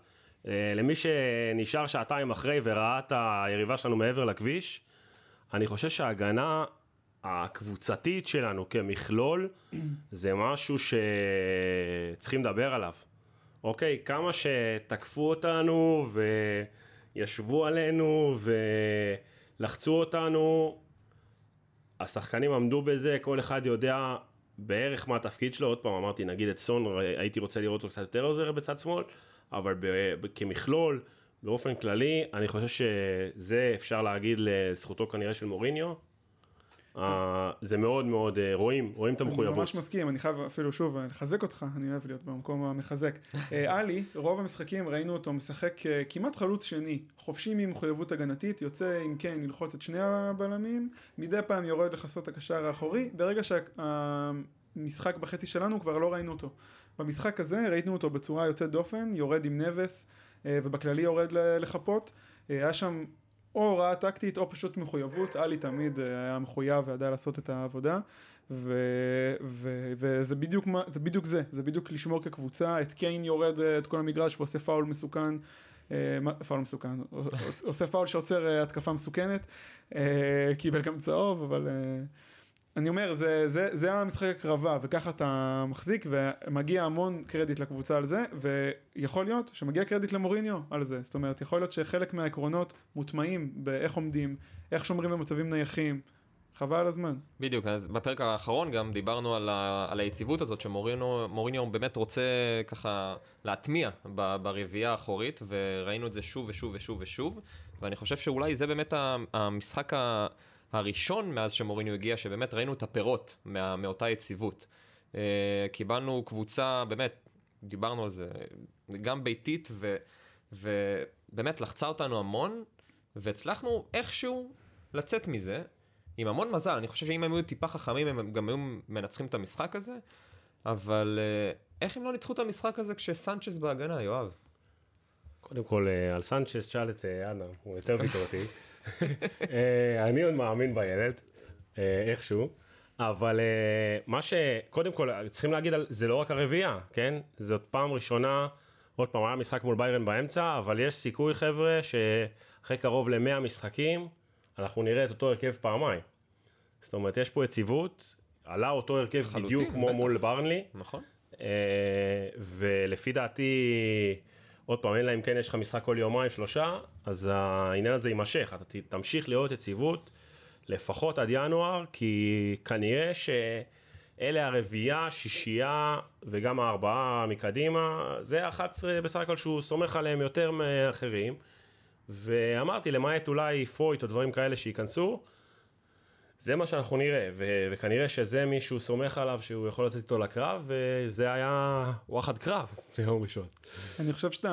אה, למי שנשאר שעתיים אחרי וראה את היריבה שלנו מעבר לכביש, אני חושב שההגנה הקבוצתית שלנו כמכלול *clears throat* זה משהו שצריכים לדבר עליו. אוקיי, כמה שתקפו אותנו וישבו עלינו ולחצו אותנו, השחקנים עמדו בזה, כל אחד יודע בערך מה התפקיד שלו, עוד פעם אמרתי, נגיד את סון, הייתי רוצה לראות אותו קצת יותר עוזר בצד שמאל, אבל כמכלול, באופן כללי, אני חושב שזה אפשר להגיד לזכותו כנראה של מוריניו. Uh, זה מאוד מאוד, uh, רואים, רואים את המחויבות. אני ממש מסכים, אני חייב אפילו שוב לחזק אותך, אני אוהב להיות במקום המחזק. אה, *laughs* עלי, רוב המשחקים ראינו אותו משחק כמעט חלוץ שני, חופשי ממחויבות הגנתית, יוצא אם כן ללחוץ את שני הבלמים, מדי פעם יורד לכסות הקשר האחורי, ברגע שהמשחק בחצי שלנו כבר לא ראינו אותו. במשחק הזה ראינו אותו בצורה יוצאת דופן, יורד עם נבס ובכללי יורד לחפות. היה שם או הוראה טקטית או פשוט מחויבות, עלי תמיד אה, היה מחויב וידע לעשות את העבודה ו, ו, וזה בדיוק, זה בדיוק זה, זה בדיוק לשמור כקבוצה, את קיין יורד אה, את כל המגרש ועושה פאול מסוכן, אה, פאול מסוכן, עושה פאול שעוצר התקפה מסוכנת, קיבל גם צהוב אבל אני אומר, זה, זה, זה המשחק הקרבה, וככה אתה מחזיק, ומגיע המון קרדיט לקבוצה על זה, ויכול להיות שמגיע קרדיט למוריניו על זה. זאת אומרת, יכול להיות שחלק מהעקרונות מוטמעים באיך עומדים, איך שומרים במצבים נייחים. חבל על הזמן. בדיוק, אז בפרק האחרון גם דיברנו על, ה, על היציבות הזאת שמוריניו באמת רוצה ככה להטמיע ברביעייה האחורית, וראינו את זה שוב ושוב ושוב ושוב, ואני חושב שאולי זה באמת המשחק ה... הראשון מאז שמוריניו הגיע, שבאמת ראינו את הפירות מה, מאותה יציבות. Uh, קיבלנו קבוצה, באמת, דיברנו על זה, גם ביתית, ו, ובאמת לחצה אותנו המון, והצלחנו איכשהו לצאת מזה, עם המון מזל. אני חושב שאם הם היו טיפה חכמים, הם גם היו מנצחים את המשחק הזה, אבל uh, איך הם לא ניצחו את המשחק הזה כשסנצ'ס בהגנה, יואב? קודם כל, uh, על סנצ'ס, שאל את אדם, הוא יותר *laughs* ביקורתי. אה, אני עוד מאמין בילד, אה, איכשהו. אבל אה, מה שקודם כל צריכים להגיד, זה לא רק הרביעייה, כן? זאת פעם ראשונה, עוד פעם, היה משחק מול ביירן באמצע, אבל יש סיכוי חבר'ה שאחרי קרוב ל-100 משחקים, אנחנו נראה את אותו הרכב פעמיים. זאת אומרת, יש פה יציבות, עלה אותו הרכב חלוטין, בדיוק כמו בטח. מול ברנלי. נכון. ולפי דעתי... עוד פעם, אלא אם כן יש לך משחק כל יומיים, שלושה, אז העניין הזה יימשך, אתה תמשיך לראות יציבות לפחות עד ינואר, כי כנראה שאלה הרביעייה, שישייה וגם הארבעה מקדימה, זה 11 בסך הכל שהוא סומך עליהם יותר מאחרים. ואמרתי, למעט אולי פויט או דברים כאלה שייכנסו, זה מה שאנחנו נראה, ו- וכנראה שזה מישהו סומך עליו שהוא יכול לצאת איתו לקרב, וזה היה וואחד קרב *laughs* ביום ראשון. אני חושב שאתה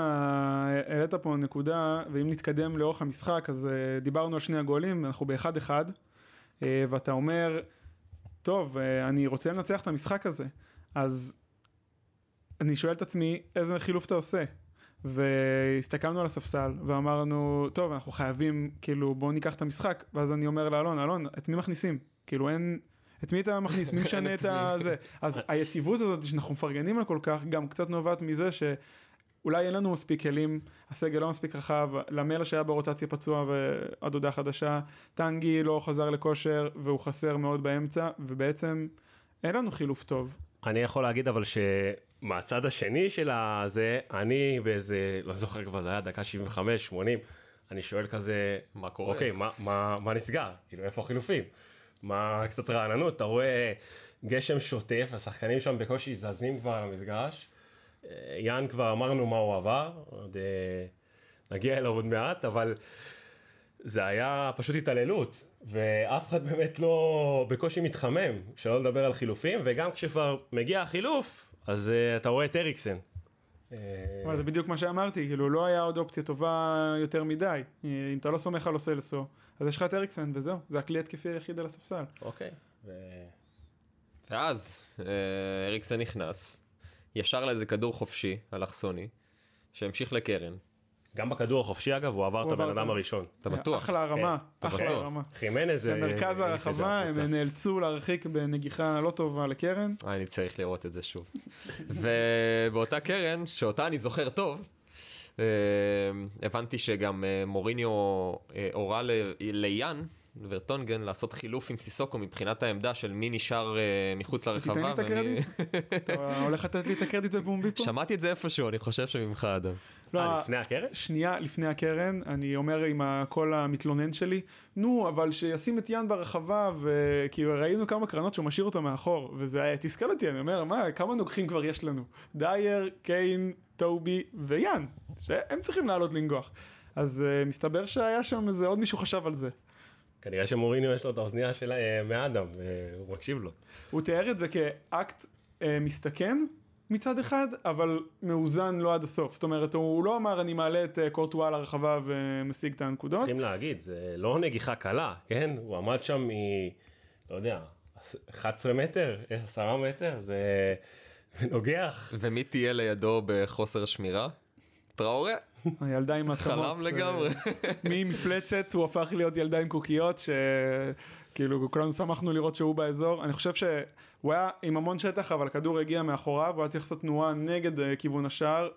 העלית פה נקודה, ואם נתקדם לאורך המשחק, אז אה, דיברנו על שני הגולים, אנחנו באחד אחד, אה, ואתה אומר, טוב, אה, אני רוצה לנצח את המשחק הזה, אז אני שואל את עצמי, איזה חילוף אתה עושה? והסתכלנו על הספסל ואמרנו טוב אנחנו חייבים כאילו בואו ניקח את המשחק. ואז אני אומר לאלון אלון את מי מכניסים? כאילו אין את מי אתה מכניס? מי *laughs* משנה את הזה אז *laughs* היציבות הזאת שאנחנו מפרגנים לה כל כך גם קצת נובעת מזה שאולי אין לנו מספיק כלים הסגל לא מספיק רחב למלה שהיה ברוטציה פצוע ועד הודעה חדשה טנגי לא חזר לכושר והוא חסר מאוד באמצע ובעצם אין לנו חילוף טוב. אני יכול להגיד אבל ש... מהצד השני של הזה, אני באיזה, לא זוכר כבר, זה היה דקה 75, 80, אני שואל כזה, מה קורה? אוקיי, מה, מה, מה נסגר? כאילו, איפה החילופים? מה קצת רעננות? אתה רואה גשם שוטף, השחקנים שם בקושי זזים כבר על המסגרש. אה, יאן כבר אמרנו מה הוא עבר, עוד אה, נגיע אליו עוד מעט, אבל זה היה פשוט התעללות, ואף אחד באמת לא בקושי מתחמם, שלא לדבר על חילופים, וגם כשכבר מגיע החילוף, אז uh, אתה רואה את אריקסן. אה, אבל זה בדיוק מה שאמרתי, כאילו לא היה עוד אופציה טובה יותר מדי. אה, אם אתה לא סומך על אוסלסו, אז יש לך את אריקסן וזהו, זה הכלי התקפי היחיד על הספסל. אוקיי. ואז אריקסן נכנס, ישר לאיזה כדור חופשי, אלכסוני, שהמשיך לקרן. גם בכדור החופשי אגב, הוא עבר את הבן אדם הראשון. אתה בטוח? אחלה הרמה, כן, אחלה הרמה. חימנז... במרכז הרחבה הם נאלצו להרחיק בנגיחה לא טובה לקרן. אני צריך לראות את זה שוב. *laughs* ובאותה קרן, שאותה אני זוכר טוב, אה, הבנתי שגם אה, מוריניו אה, הורה ל- ליאן ורטונגן לעשות חילוף עם סיסוקו מבחינת העמדה של מי נשאר אה, מחוץ תיתן לי לרחבה. את הקרדיט? אתה הולך לתת לי את הקרדיט *laughs* בפומבי פה? שמעתי את זה איפשהו, אני חושב שממך אדם. לא, אה, לפני הקרן? שנייה לפני הקרן, אני אומר עם הקול המתלונן שלי, נו, אבל שישים את יאן ברחבה, וכי ראינו כמה קרנות שהוא משאיר אותו מאחור, וזה היה תסכל אותי, אני אומר, מה, כמה נוגחים כבר יש לנו? דייר, קיין, טובי ויאן, שהם צריכים לעלות לנגוח. אז uh, מסתבר שהיה שם איזה עוד מישהו חשב על זה. כנראה שמוריניו יש לו את האוזנייה של אה, מאדם, והוא מקשיב לו. הוא תיאר את זה כאקט uh, מסתכן מצד אחד, אבל מאוזן לא עד הסוף. זאת אומרת, הוא לא אמר אני מעלה את uh, קורטואה לרחבה ומשיג את הנקודות. צריכים להגיד, זה לא נגיחה קלה, כן? הוא עמד שם מ... לא יודע, 11 מטר, 10 מטר, זה נוגח. ומי תהיה לידו בחוסר שמירה? טראורה? הילדה עם העצמות. חלם לגמרי. ממפלצת הוא הפך להיות ילדה עם קוקיות, שכאילו כולנו שמחנו לראות שהוא באזור. אני חושב שהוא היה עם המון שטח, אבל הכדור הגיע מאחוריו, הוא היה צריך לעשות תנועה נגד אה, כיוון השער,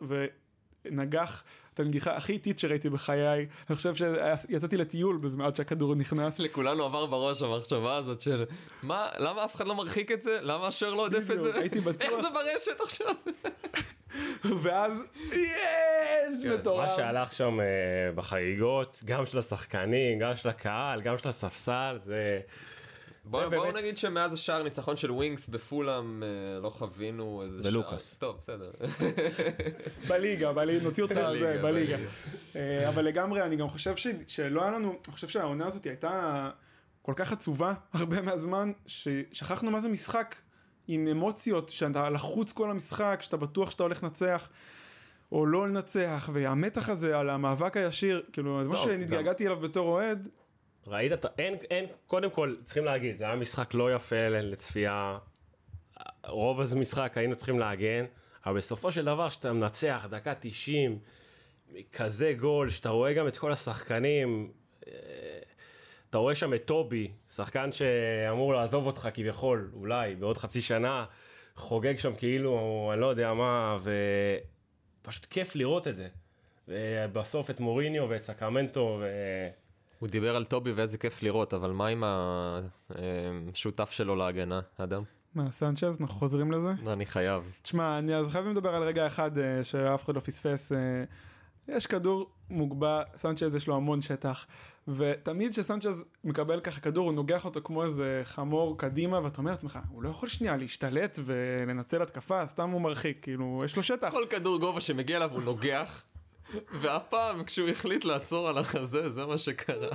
ונגח את הנגיחה הכי איטית שראיתי בחיי. אני חושב שיצאתי לטיול בזמן עד שהכדור נכנס. לכולנו עבר בראש המחשבה הזאת של מה, למה אף אחד לא מרחיק את זה? למה השוער לא עודף את זה? *laughs* איך זה ברשת עכשיו? ואז יש! מה מטורף. שהלך שם אה, בחגיגות, גם של השחקנים, גם של הקהל, גם של הספסל, זה... בוא- זה בואו באמת- נגיד שמאז השער ניצחון של ווינקס בפולאם אה, לא חווינו איזה שער. ולוקאס. טוב, בסדר. *laughs* בליגה, *laughs* בליגה, נוציא אותך על זה, בליגה. אה, אבל לגמרי, אני גם חושב ש, שלא היה לנו, אני חושב שהעונה הזאת הייתה כל כך עצובה *laughs* הרבה מהזמן, ששכחנו מה זה משחק עם אמוציות, שאתה לחוץ כל המשחק, שאתה בטוח שאתה הולך לנצח. או לא לנצח, והמתח הזה על המאבק הישיר, כאילו, זה מה לא, שנתגעגעתי אליו בתור אוהד, ראית, את ה- אין, אין, קודם כל, צריכים להגיד, זה היה משחק לא יפה לצפייה. רוב הזה משחק היינו צריכים להגן, אבל בסופו של דבר, כשאתה מנצח, דקה 90, כזה גול, שאתה רואה גם את כל השחקנים, אה, אתה רואה שם את טובי, שחקן שאמור לעזוב אותך כביכול, אולי, בעוד חצי שנה, חוגג שם כאילו, אני לא יודע מה, ופשוט כיף לראות את זה. ובסוף את מוריניו ואת סקרמנטו, ו... הוא דיבר על טובי ואיזה כיף לראות, אבל מה עם השותף שלו להגנה, אדם? מה, סנצ'ז, אנחנו חוזרים לזה? אני חייב. תשמע, אני אז חייבים לדבר על רגע אחד אה, שאף אחד לא פספס. יש כדור מוגבע, סנצ'ז יש לו המון שטח, ותמיד כשסנצ'ז מקבל ככה כדור, הוא נוגח אותו כמו איזה חמור קדימה, ואתה אומר לעצמך, הוא לא יכול שנייה להשתלט ולנצל התקפה, סתם הוא מרחיק, כאילו, יש לו שטח. כל כדור גובה שמגיע אליו הוא נוגח, והפעם כשהוא החליט לעצור על החזה, זה מה שקרה.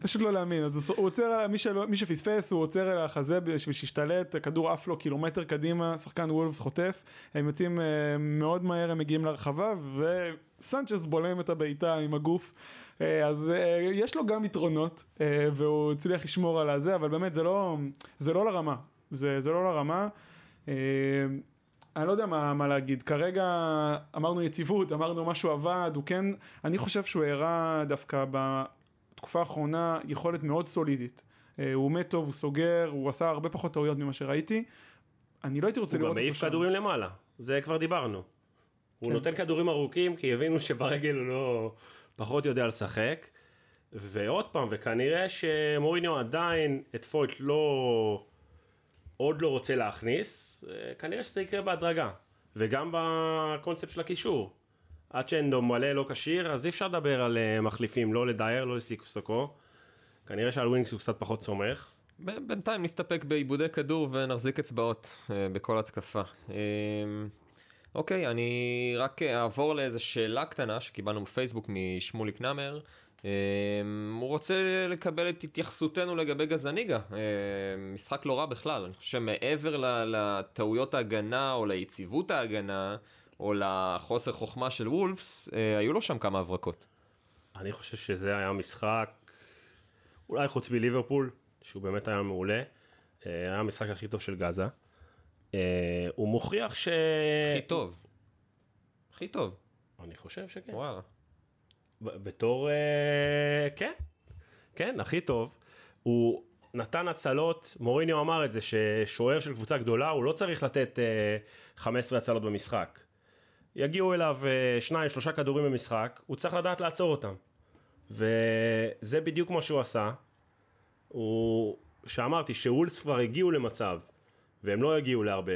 פשוט לא להאמין, אז הוא עוצר, על- מי, שלא, מי שפספס, הוא עוצר על החזה בשביל שישתלט, הכדור עף לו קילומטר קדימה, שחקן וולפס חוטף, הם יוצאים אה, מאוד מהר, הם מגיעים לרחבה, וסנצ'ס בולם את הבעיטה עם הגוף, אה, אז אה, יש לו גם יתרונות, והוא הצליח לשמור על הזה, אבל באמת זה לא, זה לא לרמה, זה, זה לא לרמה. אני לא יודע מה, מה להגיד, כרגע אמרנו יציבות, אמרנו משהו עבד, הוא כן, אני חושב שהוא הראה דווקא בתקופה האחרונה יכולת מאוד סולידית. אה, הוא עומד טוב, הוא סוגר, הוא עשה הרבה פחות טעויות ממה שראיתי. אני לא הייתי רוצה הוא גם לראות אותו מעיף שם. כדורים למעלה, זה כבר דיברנו. הוא כן. נותן כדורים ארוכים כי הבינו שברגל הוא לא פחות יודע לשחק. ועוד פעם, וכנראה שמוריניו עדיין את פויט לא... עוד לא רוצה להכניס, אה, כנראה שזה יקרה בהדרגה. וגם בקונספט של הקישור. עד שאנדו מלא לא כשיר, אז אי אפשר לדבר על אה, מחליפים, לא לדייר, לא לסיקוסוקו. כנראה שעל ווינקס הוא קצת פחות סומך. בינתיים נסתפק בעיבודי כדור ונחזיק אצבעות אה, בכל התקפה. אה, אוקיי, אני רק אעבור לאיזו שאלה קטנה שקיבלנו בפייסבוק משמוליק נאמר. אה, הוא רוצה לקבל את התייחסותנו לגבי גזניגה. אה, משחק לא רע בכלל. אני חושב שמעבר לטעויות ההגנה או ליציבות ההגנה או לחוסר חוכמה של וולפס, אה, היו לו שם כמה הברקות. אני חושב שזה היה משחק, אולי חוץ מליברפול, שהוא באמת היה מעולה, אה, היה המשחק הכי טוב של גאזה. אה, הוא מוכיח ש... הכי טוב. הכי טוב, אני חושב שכן. וואלה. בתור... אה, כן, כן, הכי טוב. הוא נתן הצלות, מוריניו אמר את זה, ששוער של קבוצה גדולה, הוא לא צריך לתת אה, 15 הצלות במשחק. יגיעו אליו אה, שניים, שלושה כדורים במשחק, הוא צריך לדעת לעצור אותם. וזה בדיוק מה שהוא עשה. הוא, שאמרתי, שאולס כבר הגיעו למצב, והם לא הגיעו להרבה,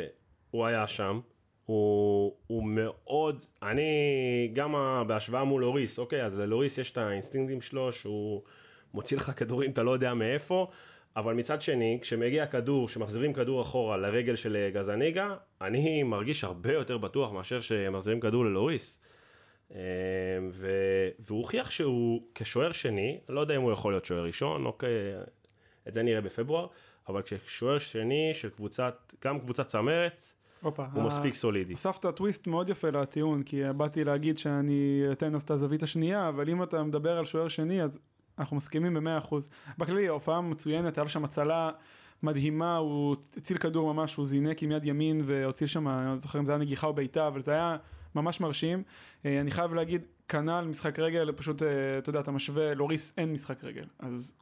הוא היה שם. הוא, הוא מאוד, אני גם בהשוואה מול לוריס, אוקיי, אז ללוריס יש את האינסטינקטים שלו שהוא מוציא לך כדורים אתה לא יודע מאיפה, אבל מצד שני, כשמגיע כדור, כשמחזירים כדור אחורה לרגל של אה, גזניגה, אני מרגיש הרבה יותר בטוח מאשר שמחזירים כדור ללוריס. אה, ו... והוא הוכיח שהוא כשוער שני, לא יודע אם הוא יכול להיות שוער ראשון, אוקיי, את זה נראה בפברואר, אבל כששוער שני של קבוצת, גם קבוצת צמרת, הופה. הוא ה- מספיק סולידי. הוספת טוויסט מאוד יפה לטיעון, כי באתי להגיד שאני אתן אז את הזווית השנייה, אבל אם אתה מדבר על שוער שני, אז אנחנו מסכימים במאה אחוז. בכללי, ההופעה מצוינת, היה שם הצלה מדהימה, הוא הציל כדור ממש, הוא זינק עם יד ימין והוציא שם, אני לא זוכר אם זה היה נגיחה או בעיטה, אבל זה היה ממש מרשים. אה, אני חייב להגיד, כנ"ל משחק רגל, פשוט, אה, אתה יודע, אתה משווה, לוריס אין משחק רגל. אז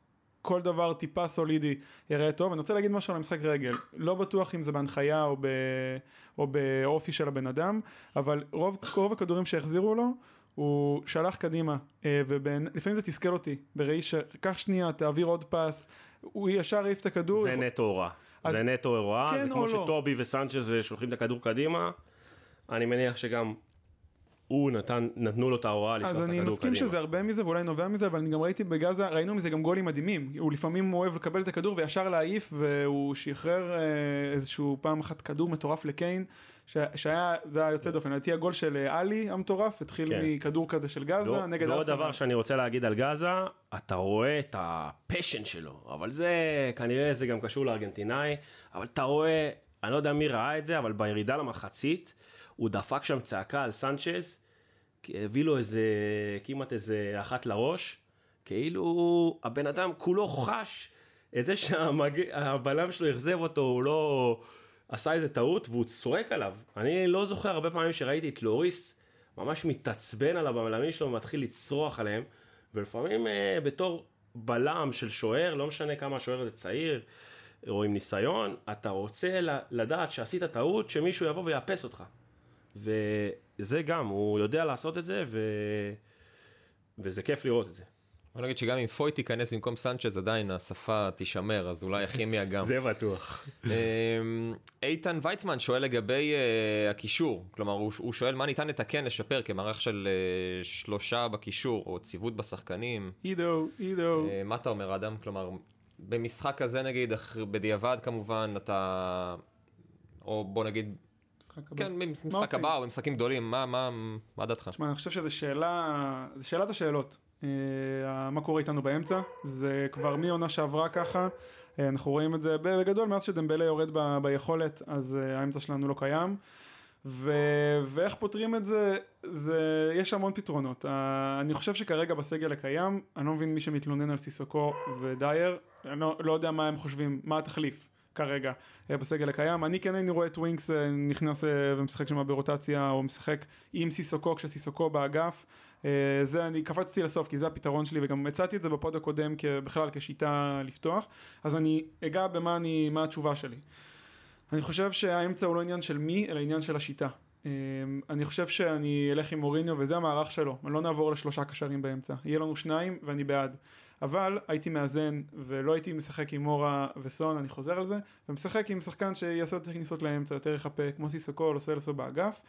כל דבר טיפה סולידי יראה טוב. אני רוצה להגיד משהו על המשחק רגל. לא בטוח אם זה בהנחיה או, ב... או באופי של הבן אדם, אבל רוב, רוב הכדורים שהחזירו לו, הוא שלח קדימה, אה, ולפעמים זה תסכל אותי, בראי שקח שנייה, תעביר עוד פס, הוא ישר העיף את הכדור. זה נטו הוראה. אז- זה נטו הוראה, כן זה כמו לא? שטובי וסנצ'ז שולחים את הכדור קדימה, אני מניח שגם הוא נתן, נתנו לו את ההוראה לשלוח את אז הכדור אני קדימה. מסכים שזה הרבה מזה ואולי נובע מזה, אבל אני גם ראיתי בגאזה, ראינו מזה גם גולים מדהימים. הוא לפעמים אוהב לקבל את הכדור וישר להעיף, והוא שחרר אה, איזשהו פעם אחת כדור מטורף לקיין, ש- שהיה, זה היה יוצא דופן. לדעתי הגול של אה, עלי המטורף, התחיל כן. מכדור כזה של גאזה, ועוד- נגד ועוד ארסנל. דבר שאני רוצה להגיד על גאזה, אתה רואה את הפשן שלו, אבל זה, כנראה זה גם קשור לארגנטינאי, אבל אתה רואה, אני לא יודע מי ראה את זה, אבל בירידה למחצית, הוא דפק שם צעקה על סנצ'ז, הביא לו איזה, כמעט איזה אחת לראש, כאילו הבן אדם כולו חש את זה שהבלם שלו אכזב אותו, הוא לא עשה איזה טעות, והוא צועק עליו. אני לא זוכר הרבה פעמים שראיתי את לוריס ממש מתעצבן על הבלמים שלו ומתחיל לצרוח עליהם, ולפעמים אה, בתור בלם של שוער, לא משנה כמה השוער הזה צעיר או עם ניסיון, אתה רוצה לדעת שעשית טעות, שמישהו יבוא ויאפס אותך. וזה גם, הוא יודע לעשות את זה, ו... וזה כיף לראות את זה. בוא נגיד שגם אם פוי תיכנס במקום סנצ'ז עדיין השפה תישמר, אז אולי הכימיה גם. זה בטוח. אמ, איתן ויצמן שואל לגבי אה, הקישור, כלומר הוא, הוא שואל מה ניתן לתקן, לשפר כמערך של אה, שלושה בקישור, או ציוות בשחקנים. עידו, עידו. אה, מה אתה אומר אדם? כלומר, במשחק כזה נגיד, בדיעבד כמובן, אתה... או בוא נגיד, משחק הבא. כן, במשחק? הבא או במשחקים גדולים, מה, מה, מה דעתך? תשמע, אני חושב שזו שאלה, זו שאלת השאלות. אה, מה קורה איתנו באמצע? זה כבר מעונה שעברה ככה. אה, אנחנו רואים את זה בגדול מאז שדמבלה יורד ב, ביכולת, אז אה, האמצע שלנו לא קיים. ו... ואיך פותרים את זה, זה, יש המון פתרונות. Uh, אני חושב שכרגע בסגל הקיים, אני לא מבין מי שמתלונן על סיסוקו ודייר, אני לא, לא יודע מה הם חושבים, מה התחליף כרגע אה, בסגל הקיים. אני כן הייתי רואה את ווינקס אה, נכנס אה, ומשחק שם ברוטציה, או משחק עם סיסוקו כשסיסוקו באגף. זה אני קפצתי לסוף כי זה הפתרון שלי וגם הצעתי את זה ב pod הקודם בכלל כשיטה לפתוח אז אני אגע במה אני, מה התשובה שלי. אני חושב שהאמצע הוא לא עניין של מי, אלא עניין של השיטה. אני חושב שאני אלך עם מוריניו וזה המערך שלו, לא נעבור לשלושה קשרים באמצע. יהיה לנו שניים ואני בעד. אבל הייתי מאזן ולא הייתי משחק עם מורה וסון, אני חוזר על זה, ומשחק עם שחקן שיעשה יותר כניסות לאמצע, יותר יחפה, כמו סיסוקו או סלסו באגף.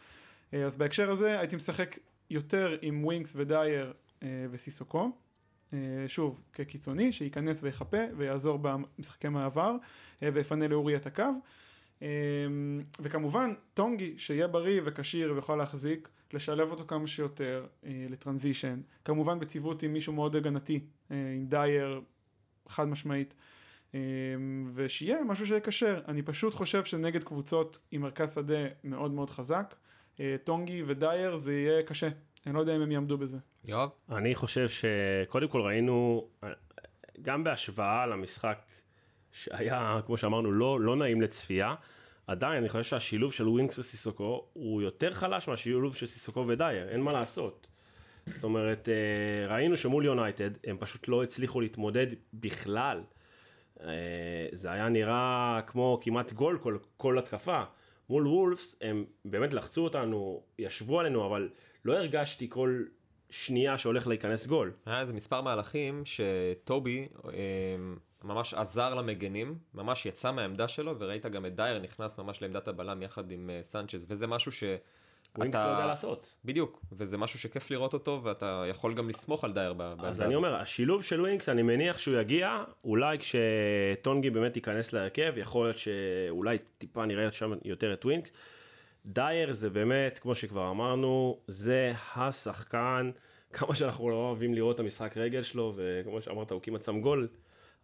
אה, אז בהקשר הזה הייתי משחק יותר עם ווינקס ודייר אה, וסיסוקו. אה, שוב, כקיצוני, שייכנס ויחפה ויעזור במשחקי מעבר ויפנה לאורייה את הקו. וכמובן טונגי שיהיה בריא וכשיר ויכול להחזיק לשלב אותו כמה שיותר ל transition כמובן בציוות עם מישהו מאוד הגנתי עם דייר חד משמעית. אמ, ושיהיה משהו שיקשר. אני פשוט חושב שנגד קבוצות עם מרכז שדה מאוד מאוד חזק אה, טונגי ודייר זה יהיה קשה. אני לא יודע אם הם יעמדו בזה. יואב? אני חושב שקודם כל ראינו, גם בהשוואה למשחק שהיה, כמו שאמרנו, לא, לא נעים לצפייה, עדיין אני חושב שהשילוב של ווינקס וסיסוקו הוא יותר חלש מהשילוב של סיסוקו ודייר, אין מה לעשות. זאת אומרת, אה, ראינו שמול יונייטד הם פשוט לא הצליחו להתמודד בכלל. אה, זה היה נראה כמו כמעט גול כל, כל התקפה. מול וולפס הם באמת לחצו אותנו, ישבו עלינו, אבל לא הרגשתי כל שנייה שהולך להיכנס גול. היה איזה מספר מהלכים שטובי אה, ממש עזר למגנים, ממש יצא מהעמדה שלו, וראית גם את דייר נכנס ממש לעמדת הבלם יחד עם סנצ'ז, וזה משהו ווינקס לא יודע לעשות. בדיוק, וזה משהו שכיף לראות אותו, ואתה יכול גם לסמוך על דייר בעמדה אז הזאת. אני אומר, השילוב של ווינקס, אני מניח שהוא יגיע, אולי כשטונגי באמת ייכנס להרכב, יכול להיות שאולי טיפה נראה שם יותר את ווינקס. דייר זה באמת, כמו שכבר אמרנו, זה השחקן, כמה שאנחנו לא אוהבים לראות את המשחק רגל שלו, וכמו שאמרת, הוא כמעט שם גול,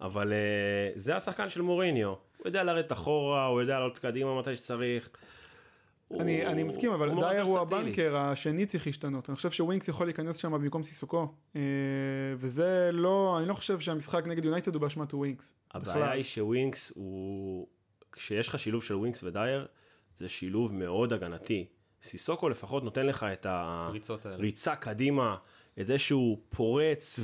אבל אה, זה השחקן של מוריניו. הוא יודע לרדת אחורה, הוא יודע לעלות קדימה מתי שצריך. אני, הוא- אני מסכים, אבל דייר הוא. ה banker השני צריך להשתנות. אני חושב שווינקס יכול להיכנס שם במקום סיסוקו. אה, וזה לא, אני לא חושב שהמשחק נגד יונייטד הוא באשמת ווינקס. הבעיה היא שווינקס הוא, כשיש לך שילוב של ווינקס ודייר, זה שילוב מאוד הגנתי. סיסוקו לפחות נותן לך את. הריצה קדימה, את זה שהוא פורץ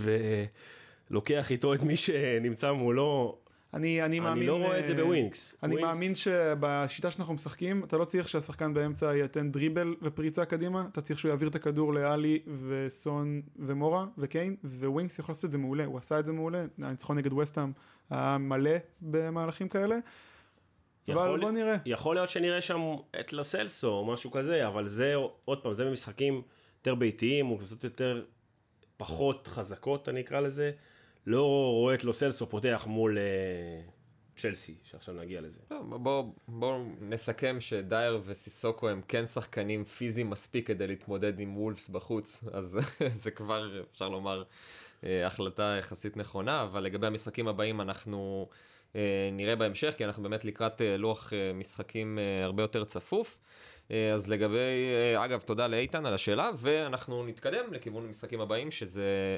ולוקח איתו את מי שנמצא מולו. אני, אני מאמין... אני לא רואה את זה אה, בווינקס. אני ווינקס- מאמין שבשיטה שאנחנו משחקים, אתה לא צריך שהשחקן באמצע ייתן דריבל ופריצה קדימה, אתה צריך שהוא יעביר את הכדור לאלי וסון ומורה וקיין, וווינקס יכול לעשות את זה מעולה, הוא עשה את זה מעולה, הניצחון נגד וסטאם היה מלא במהלכים כאלה, אבל יכול- בוא נראה. יכול להיות שנראה שם את לוסלסו או משהו כזה, אבל זה, עוד פעם, זה במשחקים יותר ביתיים, קבוצות יותר פחות חזקות, אני אקרא לזה. לא רואה את לוסלסו פותח מול אה, צ'לסי, שעכשיו נגיע לזה. בואו בוא נסכם שדייר וסיסוקו הם כן שחקנים פיזיים מספיק כדי להתמודד עם וולפס בחוץ, אז *laughs* זה כבר אפשר לומר אה, החלטה יחסית נכונה, אבל לגבי המשחקים הבאים אנחנו אה, נראה בהמשך, כי אנחנו באמת לקראת לוח משחקים הרבה יותר צפוף. אז לגבי, אגב, תודה לאיתן על השאלה, ואנחנו נתקדם לכיוון המשחקים הבאים, שזה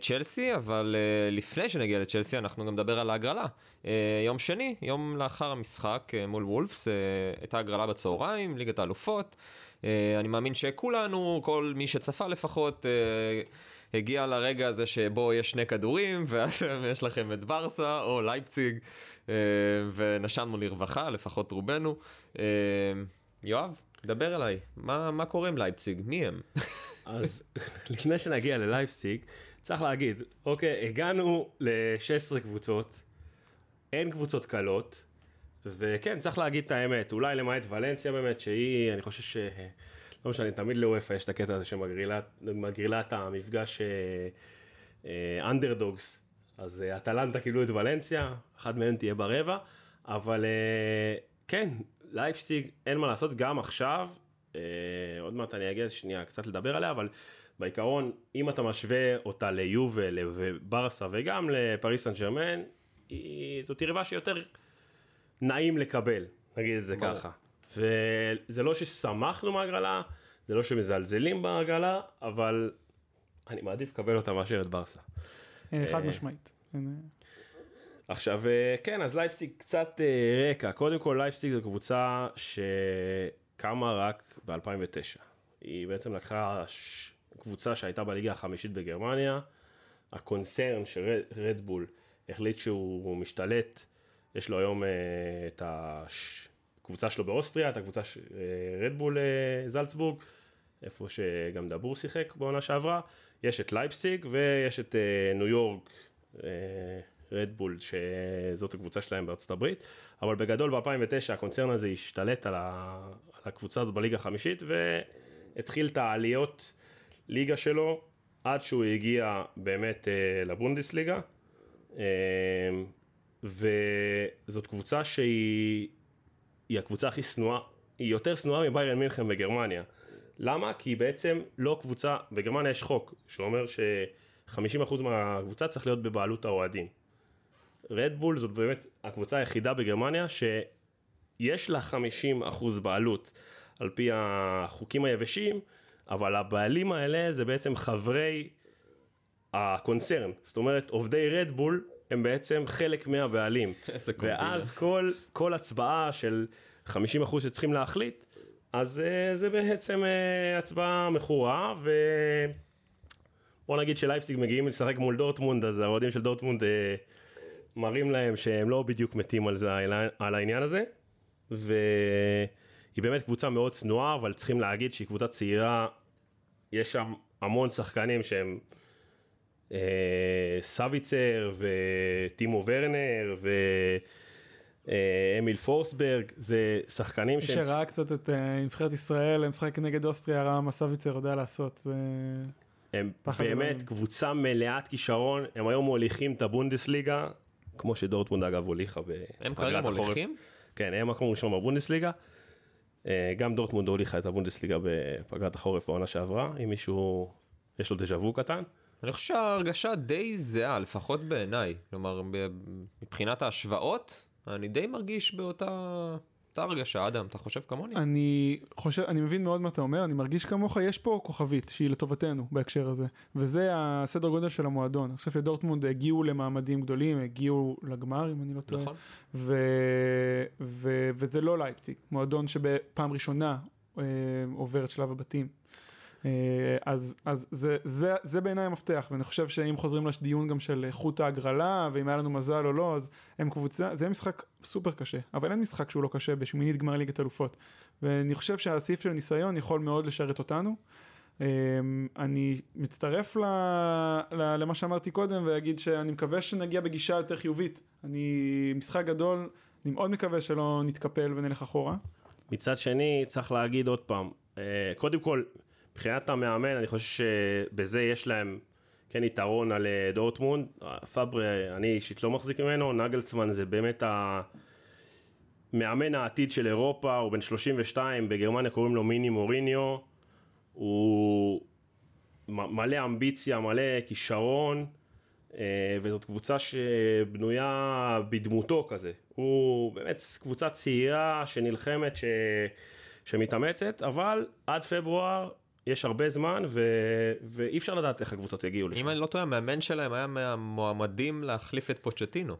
צ'לסי, אבל אה, לפני שנגיע לצ'לסי, אנחנו גם נדבר על ההגרלה. אה, יום שני, יום לאחר המשחק אה, מול וולפס, אה, הייתה הגרלה בצהריים, ליגת האלופות. אה, אני מאמין שכולנו, כל מי שצפה לפחות, אה, הגיע לרגע הזה שבו יש שני כדורים, *laughs* ואז יש לכם את ברסה או לייפציג, אה, ונשמנו לרווחה, לפחות רובנו. אה, יואב, דבר אליי, מה, מה קורה עם לייפציג? מי הם? אז *laughs* לפני שנגיע ללייפסיק, צריך להגיד, אוקיי, הגענו ל-16 קבוצות, אין קבוצות קלות, וכן, צריך להגיד את האמת, אולי למעט ולנסיה באמת, שהיא, אני חושב ש... לא משנה, תמיד לאופה יש את הקטע הזה שמגרילה את המפגש אנדרדוגס, אז אה, אטלנטה קיבלו את ולנסיה, אחת מהן תהיה ברבע, אבל אה, כן, לייפסטיג, אין מה לעשות, גם עכשיו, אה, עוד מעט אני אגיע שנייה קצת לדבר עליה, אבל בעיקרון, אם אתה משווה אותה ליובל וברסה וגם לפריס סן ג'רמן, זאת יריבה שיותר נעים לקבל, נגיד את זה ברור. ככה. וזה לא ששמחנו מהגרלה, זה לא שמזלזלים בהגרלה, אבל אני מעדיף לקבל אותה מאשר את ברסה. אה, חד אה, משמעית. עכשיו, אה, כן, אז לייפציג קצת רקע. קודם כל, לייפציג זו קבוצה שקמה רק ב-2009. היא בעצם לקחה ש... קבוצה שהייתה בליגה החמישית בגרמניה. הקונצרן של רדבול החליט שהוא משתלט. יש לו היום אה, את הקבוצה שלו באוסטריה, את הקבוצה של אה, רדבול אה, זלצבורג, איפה שגם דבור שיחק בעונה שעברה. יש את לייפסיג ויש את אה, ניו יורק. אה, רדבול, שזאת הקבוצה שלהם בארצות הברית, אבל בגדול ב-2009 הקונצרן הזה השתלט על, ה... על הקבוצה הזאת בליגה החמישית והתחיל את העליות ליגה שלו עד שהוא הגיע באמת אה, לבונדסליגה. אה, וזאת קבוצה שהיא היא הקבוצה הכי שנואה, היא יותר שנואה מביירן מינכן בגרמניה. למה? כי היא בעצם לא קבוצה, בגרמניה יש חוק שאומר ש-50% מהקבוצה צריך להיות בבעלות האוהדים. רדבול זאת באמת הקבוצה היחידה בגרמניה שיש לה 50% בעלות על פי החוקים היבשים, אבל הבעלים האלה זה בעצם חברי הקונצרן, זאת אומרת עובדי רדבול הם בעצם חלק מהבעלים. *laughs* איזה קומבינה. ואז כל, כל הצבעה של 50% שצריכים להחליט, אז uh, זה בעצם uh, הצבעה מכורה, ו... בוא נגיד שלייפסיק מגיעים לשחק מול דורטמונד, אז האוהדים של דורטמונד uh, מראים להם שהם לא בדיוק מתים על זה, על העניין הזה. היא באמת קבוצה מאוד צנועה, אבל צריכים להגיד שהיא קבוצה צעירה, יש שם המון שחקנים שהם אה, סביצר וטימו ורנר ואמיל פורסברג, זה שחקנים מי שהם... שראה קצת את אה, נבחרת ישראל, משחק נגד אוסטריה, ראה מה סביצר יודע לעשות. זה... הם באמת. קבוצה מלאת כישרון, הם היום מוליכים את הבונדסליגה, כמו שדורטמונד אגב הוליכה הם כרגע. מוליכים? כן, הם מקום ראשון בבונדסליגה. אה, גם דורטמונד הוליכה את הבונדסליגה בפגרת החורף בעונה שעברה, אם מישהו, יש לו דז'ה וו קטן. אני חושב שההרגשה די זהה, לפחות בעיניי. כלומר, מבחינת ההשוואות, אני די מרגיש באותה אותה הרגשה. אדם, אתה חושב כמוני? אני חושב, אני מבין מאוד מה אתה אומר, אני מרגיש כמוך, יש פה כוכבית שהיא לטובתנו בהקשר הזה, וזה הסדר גודל של המועדון. אני חושב שדורטמונד הגיעו למעמדים גדולים, הגיעו לגמר, אם אני לא טועה. נכון. ו... ו... וזה לא לייפציג, מועדון שבפעם ראשונה אה, עובר את שלב הבתים. אה, אז, אז זה, זה, זה בעיניי המפתח, ואני חושב שאם חוזרים לדיון גם של איכות ההגרלה, ואם היה לנו מזל או לא, אז הם קבוצה, זה משחק סופר קשה, אבל אין משחק שהוא לא קשה בשמינית גמר ליגת אלופות. ואני חושב שהסעיף של ניסיון יכול מאוד לשרת אותנו. אה, אני מצטרף ל, ל, למה שאמרתי קודם, ואגיד שאני מקווה שנגיע בגישה יותר חיובית. אני, משחק גדול, אני מאוד מקווה שלא נתקפל ונלך אחורה. מצד שני, צריך להגיד עוד פעם, אה, קודם כל, מבחינת המאמן, אני חושב שבזה יש להם כן יתרון על אה, דורטמונד. פאברי, אני אישית לא מחזיק ממנו, נגלסמן זה באמת המאמן העתיד של אירופה, הוא בן 32, בגרמניה קוראים לו מיני מוריניו, הוא מלא אמביציה, מלא כישרון. אה, וזאת קבוצה שבנויה בדמותו כזה. הוא באמת קבוצה צעירה שנלחמת, ש... שמתאמצת, אבל עד פברואר יש הרבה זמן ו... ואי אפשר לדעת איך הקבוצות יגיעו לשם. אם אני לא טועה, המאמן שלהם היה מהמועמדים להחליף את פוצ'טינו.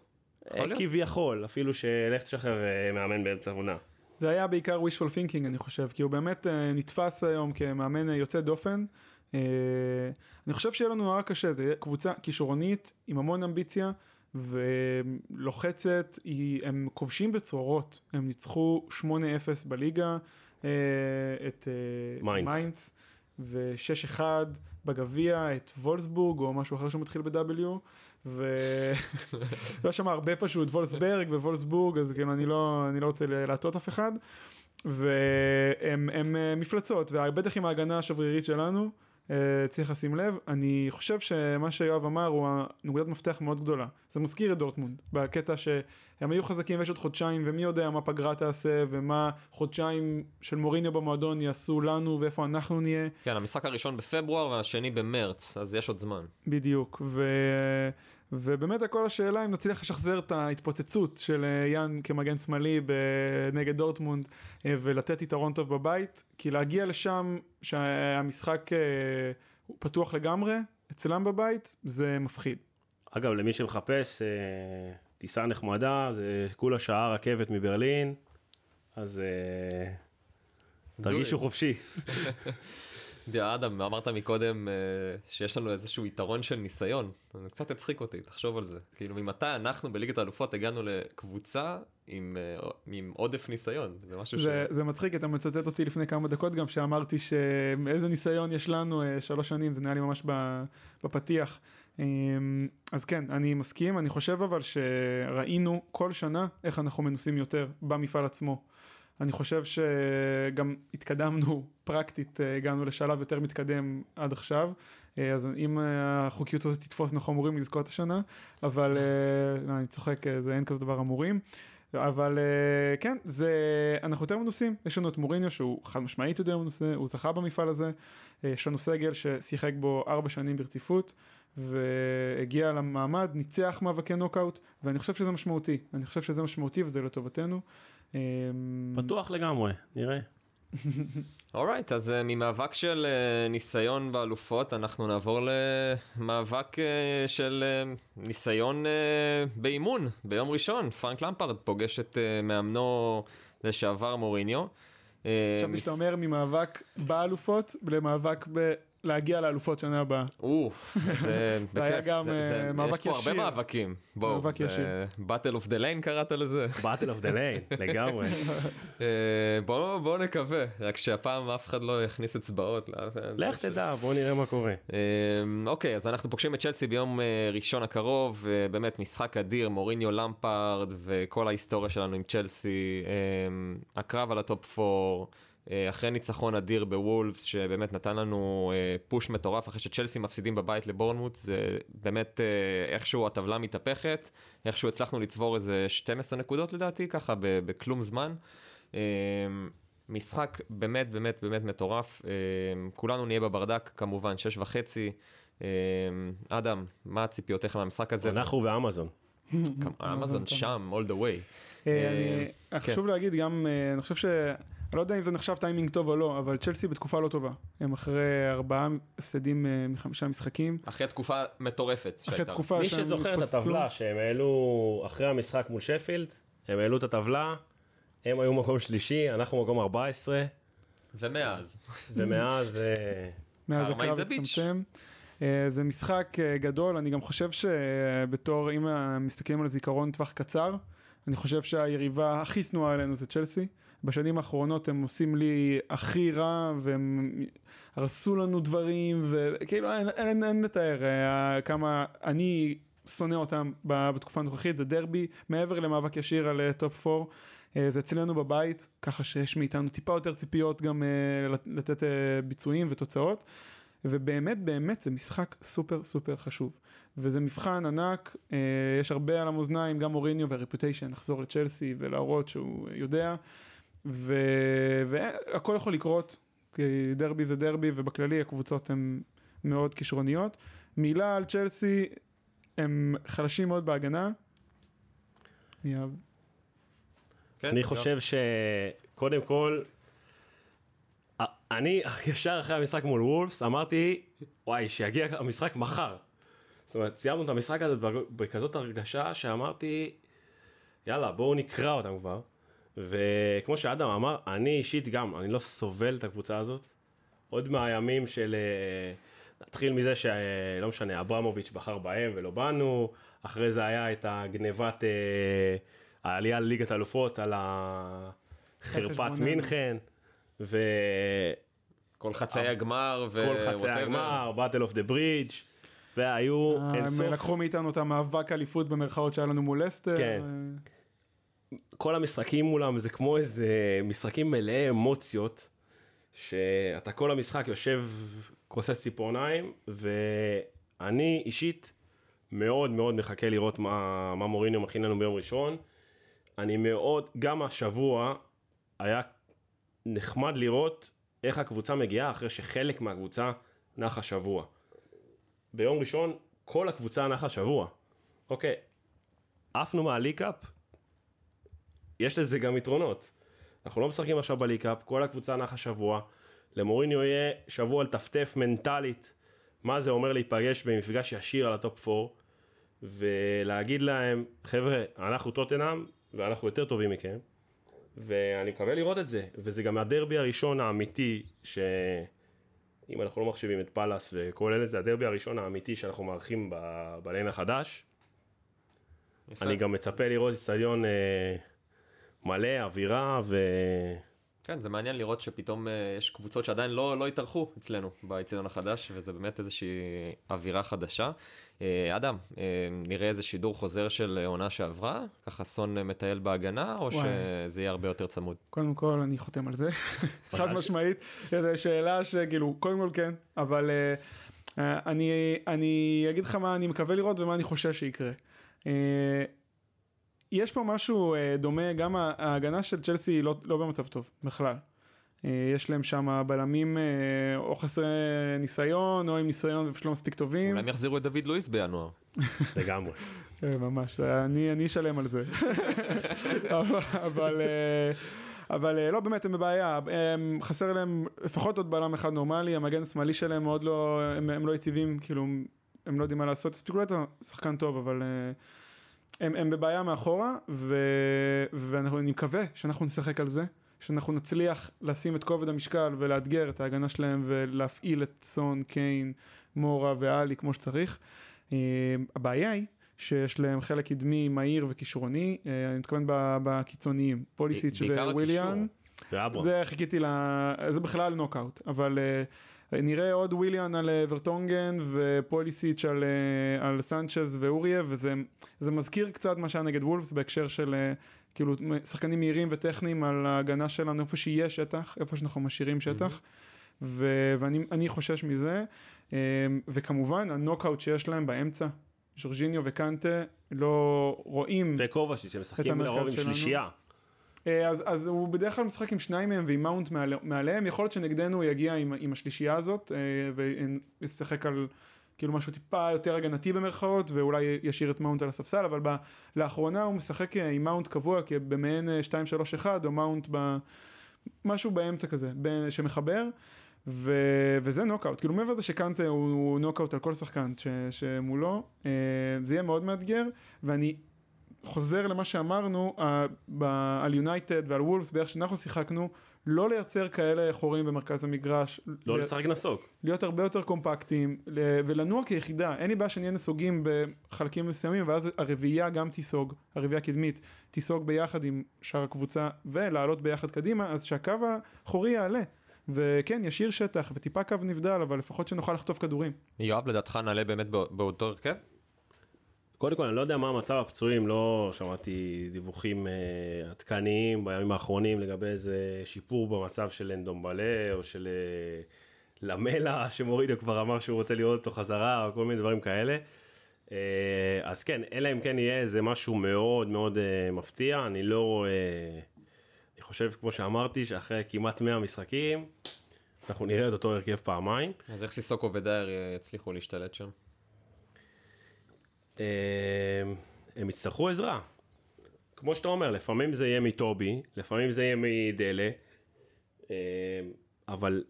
אה? כביכול, אפילו שלך תשחרר אה, מאמן באמצע העונה. זה היה בעיקר wishful thinking אני חושב, כי הוא באמת אה, נתפס היום כמאמן יוצא דופן. אני חושב שיהיה לנו נורא קשה, זו קבוצה כישרונית עם המון אמביציה ולוחצת, הם כובשים בצרורות, הם ניצחו 8-0 בליגה, את אה, מיינץ. מיינץ ו-6-1 בגביע, את וולסבורג או משהו אחר שמתחיל ב-W. ולא *laughs* שם הרבה פשוט, וולסברג ווולסבורג, אז כאילו אני לא, אני לא רוצה להטעות אף אחד. והם הם אה, מפלצות, ובטח עם ההגנה השברירית שלנו, צריך לשים לב. אני חושב שמה שיואב אמר הוא נקודת מפתח מאוד גדולה. זה מזכיר את דורטמונד, בקטע שהם היו חזקים ויש עוד חודשיים, ומי יודע מה פגרה תעשה, ומה חודשיים של מוריניו במועדון יעשו לנו, ואיפה אנחנו נהיה. כן, המשחק הראשון בפברואר והשני במרץ, אז יש עוד זמן. בדיוק, ו... ובאמת הכל השאלה אם נצליח לשחזר את ההתפוצצות של אה, יאן כמגן שמאלי נגד דורטמונד אה, ולתת יתרון טוב בבית, כי להגיע לשם שהמשחק אה, הוא פתוח לגמרי אצלם בבית זה מפחיד. אגב, למי שמחפש טיסה נחמדה, זה כולה שעה רכבת מברלין, אז תרגישו חופשי. *laughs* אדם, אמרת מקודם אה, שיש לנו איזשהו יתרון של ניסיון. זה קצת הצחיק אותי, תחשוב על זה. כאילו, ממתי אנחנו בליגת האלופות הגענו לקבוצה עם, אה, עם עודף ניסיון? זה משהו ש... זה, זה מצחיק, אתה מצטט אותי לפני כמה דקות גם שאמרתי שאיזה ניסיון יש לנו אה, שלוש שנים, זה נראה לי ממש בפתיח. אמ, אז כן, אני מסכים, אני חושב אבל שראינו כל שנה איך אנחנו מנוסים יותר במפעל עצמו. אני חושב שגם התקדמנו *laughs* פרקטית, אה, הגענו לשלב יותר מתקדם עד עכשיו, אה, אז אם אה, החוקיות הזאת תתפוס אנחנו אמורים לזכות השנה, אבל לא, אני צוחק, זה אין כזה דבר אמורים. אבל כן, זה, אנחנו יותר מנוסים, יש לנו את מוריניו שהוא חד משמעית יותר מנוסה, הוא זכה במפעל הזה, יש לנו סגל ששיחק בו ארבע שנים ברציפות, והגיע למעמד, ניצח מאבקי נוקאוט, ואני חושב שזה משמעותי, אני חושב שזה משמעותי וזה לטובתנו. אה, פתוח לגמרי, נראה. *laughs* Alright, אז אה, ממאבק של אה, ניסיון באלופות, אנחנו נעבור למאבק אה, של אה, ניסיון אה, באימון. ביום ראשון, פרנק למפרד פוגש את אה, מאמנו לשעבר מוריניו. חשבתי מס- שאתה אומר ממאבק באלופות למאבק להגיע לאלופות שנה הבאה. אוף, זה *laughs* זה היה בכיף, גם, זה- זה- אה, מאבק יש פה הרבה ישיר. מאבקים. בואו, מאבק ישיר. זה Battle of the Lane קראת לזה? Battle of the Lane, לגמרי. *laughs* אה, בואו בואו נקווה, רק שהפעם אף אחד לא יכניס אצבעות. לך תדע, בוא נראה מה קורה. אמ, אוקיי, אז אנחנו פוגשים את צ'לסי ביום אה, ראשון הקרוב, אה, באמת משחק אדיר, מוריניו למפארד וכל ההיסטוריה שלנו עם צ'לסי, הקרב על ה top 4, אחרי ניצחון אדיר בוולפס, שבאמת נתן לנו אה, push מטורף אחרי שצ'לסי מפסידים בבית לבורנמוט, זה באמת אה, איכשהו הטבלה מתהפכת, איכשהו הצלחנו לצבור איזה 12 נקודות לדעתי, ככה ב- בכלום זמן. משחק באמת באמת באמת מטורף, כולנו נהיה בברדק כמובן, שש וחצי. אדם, מה הציפיותיך מהמשחק הזה? אנחנו ואמזון. *laughs* אמזון שם, all the way. אה, אני- כן. חשוב להגיד גם, אה, אני חושב ש... אני לא יודע אם זה נחשב טיימינג טוב או לא, אבל צ'לסי בתקופה לא טובה. הם אחרי ארבעה הפסדים אה, מחמישה משחקים. אחרי תקופה מטורפת אחרי שהייתה. תקופה מי שזוכר את. הטבלה שהם העלו אחרי המשחק מול שפילד, הם העלו את הטבלה, הם היו מקום שלישי, אנחנו מקום 14, ומאז. ומאז... אה, מאז הקרב. הצטמצם. אה, זה משחק גדול, אני גם חושב שבתור, אם מסתכלים על זיכרון טווח קצר, אני חושב שהיריבה הכי שנואה עלינו זה צ'לסי. בשנים האחרונות הם עושים לי הכי רע, והם הרסו לנו דברים, וכאילו אין, אין, אין, אין לתאר אה, כמה אני שונא אותם בתקופה הנוכחית, זה דרבי, מעבר למאבק ישיר על אה, top 4. אה, זה אצלנו בבית, ככה שיש מאיתנו טיפה יותר ציפיות גם אה, לת- לתת ביצועים ותוצאות. ובאמת באמת זה משחק סופר סופר חשוב. וזה מבחן ענק, אה, יש הרבה על המאזניים, גם מוריניו וה reputation לחזור לצ'לסי ולהראות שהוא יודע. והכל יכול לקרות, כי דרבי זה דרבי ובכללי הקבוצות הן מאוד כישרוניות. מילה על צ'לסי, הם חלשים מאוד בהגנה. כן, אני. חושב שקודם כל, אני ישר אחרי המשחק מול וולפס אמרתי, וואי, שיגיע המשחק מחר. זאת אומרת, סיימנו את המשחק הזה בכזאת הרגשה שאמרתי, יאללה, בואו נקרא אותם כבר. וכמו שאדם אמר, אני אישית גם, אני לא סובל את הקבוצה הזאת. עוד מהימים של... אה, נתחיל מזה שלא משנה, אברמוביץ' בחר בהם ולא בנו, אחרי זה היה את הגנבת אה, העלייה לליגת האלופות על החרפת. מינכן, וכל כל חצאי הגמר ו... חצי whatever. הגמר, באטל אוף דה ברידג', והיו אה, אינסוף. הם לקחו מאיתנו את המאבק אליפות במרכאות שהיה לנו מול אסטר. כן. כל המשחקים מולם זה כמו איזה משחקים מלאי אמוציות, שאתה כל המשחק יושב כוסס ציפורניים, ואני אישית מאוד מאוד מחכה לראות מה, מה מוריניו מכין לנו ביום ראשון. אני מאוד, גם השבוע היה נחמד לראות איך הקבוצה מגיעה אחרי שחלק מהקבוצה נחה שבוע. ביום ראשון כל הקבוצה נחה שבוע. אוקיי, עפנו מה League Cup, יש לזה גם יתרונות. אנחנו לא משחקים עכשיו ב League Cup, כל הקבוצה נחה שבוע. למוריניו יהיה שבוע לטפטף מנטלית מה זה אומר להיפגש במפגש ישיר על ה top 4 ולהגיד להם, חבר'ה, אנחנו טוטנאם ואנחנו יותר טובים מכם ואני מקווה לראות את זה, וזה גם הדרבי הראשון האמיתי שאם אנחנו לא מחשיבים את פאלאס וכל אלה, זה הדרבי הראשון האמיתי שאנחנו מארחים ב- בליין החדש. יפה. אני גם מצפה לראות אצטדיון אה, מלא, אווירה, ו... כן, זה מעניין לראות שפתאום אה, יש קבוצות שעדיין לא, לא התארחו אצלנו באיצטדיון החדש, וזה באמת איזושהי אווירה חדשה. אה, אדם, אה, נראה איזה שידור חוזר של עונה שעברה? ככה סון מטייל בהגנה, או וואי. שזה יהיה הרבה יותר צמוד? קודם כל אני חותם על זה, *laughs* חד משמעית, זו שאלה שכאילו, קודם כל כן, אבל אה, אני, אני אגיד לך מה אני מקווה לראות ומה אני חושש שיקרה. אה, יש פה משהו אה, דומה, גם ההגנה של צ'לסי היא לא, לא במצב טוב בכלל. אה, יש להם שם בלמים אה, או חסרי ניסיון או עם ניסיון ופשוט לא מספיק טובים. אולי הם יחזירו את דוד לואיס בינואר. *laughs* לגמרי. אה, ממש, אני, אני אשלם על זה. *laughs* אבל, אבל, אה, אבל אה, לא, באמת, הם בבעיה. הם, חסר להם לפחות עוד בלם אחד נורמלי, המגן השמאלי שלהם מאוד לא, הם, הם לא יציבים, כאילו, הם לא יודעים מה לעשות. ספיקולטה שחקן טוב, אבל אה, הם, הם בבעיה מאחורה, ו, ואני מקווה שאנחנו נשחק על זה. שאנחנו נצליח לשים את כובד המשקל ולאתגר את ההגנה שלהם ולהפעיל את סון, קיין, מורה ואלי כמו שצריך. אה, הבעיה היא שיש להם חלק קדמי מהיר וכישרוני, אה, אני מתכוון בקיצוניים, פוליסיץ' וויליאן. זה חיכיתי ל... זה בכלל נוקאוט, אבל אה, נראה עוד וויליאן על אה, ורטונגן ופוליסיץ' על, אה, על סנצ'ז ואורייה, וזה זה מזכיר קצת מה שהיה נגד וולפס בהקשר של אה, כאילו שחקנים מהירים וטכניים על ההגנה שלנו איפה שיהיה שטח, איפה שאנחנו משאירים שטח, ו, ואני אני חושש מזה, וכמובן הנוקאוט שיש להם באמצע. ז'ורג'יניו וקנטה לא רואים וקובאצ'יץ', הם משחקים המרכז לרוב עם שלנו. שלישייה. אה, אז, אז הוא בדרך כלל משחק עם שניים מהם ועם מאונט מעל, מעליהם, יכול להיות שנגדנו הוא יגיע עם, עם השלישייה הזאת אה, וישחק על כאילו משהו טיפה יותר הגנתי במרכאות ואולי ישאיר את מאונט על הספסל, אבל ב, לאחרונה הוא משחק אה, עם מאונט קבוע במעין אה, 2-3-1 או מאונט ב... משהו באמצע כזה, בין, שמחבר. ו, וזה נוקאוט, כאילו מעבר לזה שקנטה הוא, נוקאוט על כל שחקן ש, שמולו, זה יהיה מאוד מאתגר, ואני חוזר למה שאמרנו על יונייטד ועל וולפס באיך שאנחנו שיחקנו, לא לייצר כאלה חורים במרכז המגרש, לא ל- לשחק נסוג. להיות הרבה יותר קומפקטיים ל- ולנוע כיחידה, אין לי בעיה שנהיה נסוגים בחלקים מסוימים ואז הרביעייה גם תיסוג, הרביעייה הקדמית תיסוג ביחד עם שאר הקבוצה ולעלות ביחד קדימה, אז שהקו האחורי יעלה. וכן, ישאיר שטח וטיפה קו נבדל, אבל לפחות שנוכל לחטוף כדורים. יואב, לדעתך נעלה באמת בא- באותו הרכב? קודם כל, אני לא יודע מה מצב הפצועים, לא שמעתי דיווחים אה, עדכניים בימים האחרונים לגבי איזה שיפור במצב של אנדומבלה או של אה, למלה, שמורידו כבר אמר שהוא רוצה לראות אותו חזרה, או כל מיני דברים כאלה. אה, אז כן, אלא אם כן יהיה איזה משהו מאוד מאוד אה, מפתיע, אני לא רואה... אני חושב, כמו שאמרתי, שאחרי כמעט 100 משחקים, אנחנו נראה את אותו הרכב פעמיים. אז איך סיסוקו ודייר יצליחו להשתלט שם? אה, הם יצטרכו עזרה. כמו שאתה אומר, לפעמים זה יהיה מטובי, לפעמים זה יהיה מדלה, אה, אבל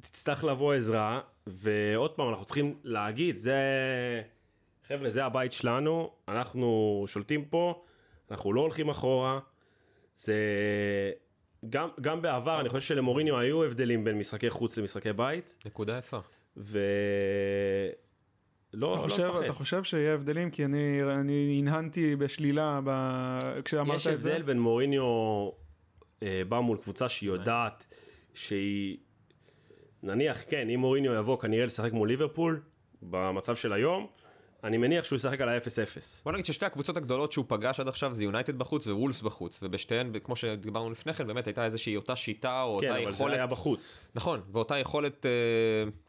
תצטרך לבוא עזרה, ועוד פעם, אנחנו צריכים להגיד, זה... חבר'ה, זה הבית שלנו, אנחנו שולטים פה, אנחנו לא הולכים אחורה. זה... גם, גם בעבר, אני חושב שלמוריניו היו הבדלים בין משחקי חוץ למשחקי בית, נקודה יפה. ו... לא, אתה לא חושב, לפחד. אתה חושב שיהיה הבדלים? כי אני, אני הנהנתי בשלילה ב... כשאמרת יש את זה. הבדל בין מוריניו אה, בא מול קבוצה שהיא יודעת שהיא... נניח, כן, אם מוריניו יבוא כנראה לשחק מול ליברפול, במצב של היום, אני מניח שהוא ישחק על ה-0-0. בוא נגיד ששתי הקבוצות הגדולות שהוא פגש עד עכשיו זה יונייטד בחוץ ווולס בחוץ, ובשתיהן, כמו שדיברנו לפני כן, באמת הייתה איזושהי אותה שיטה או כן, אותה אבל זה יכולת... היה בחוץ. נכון, ואותה יכולת, אה,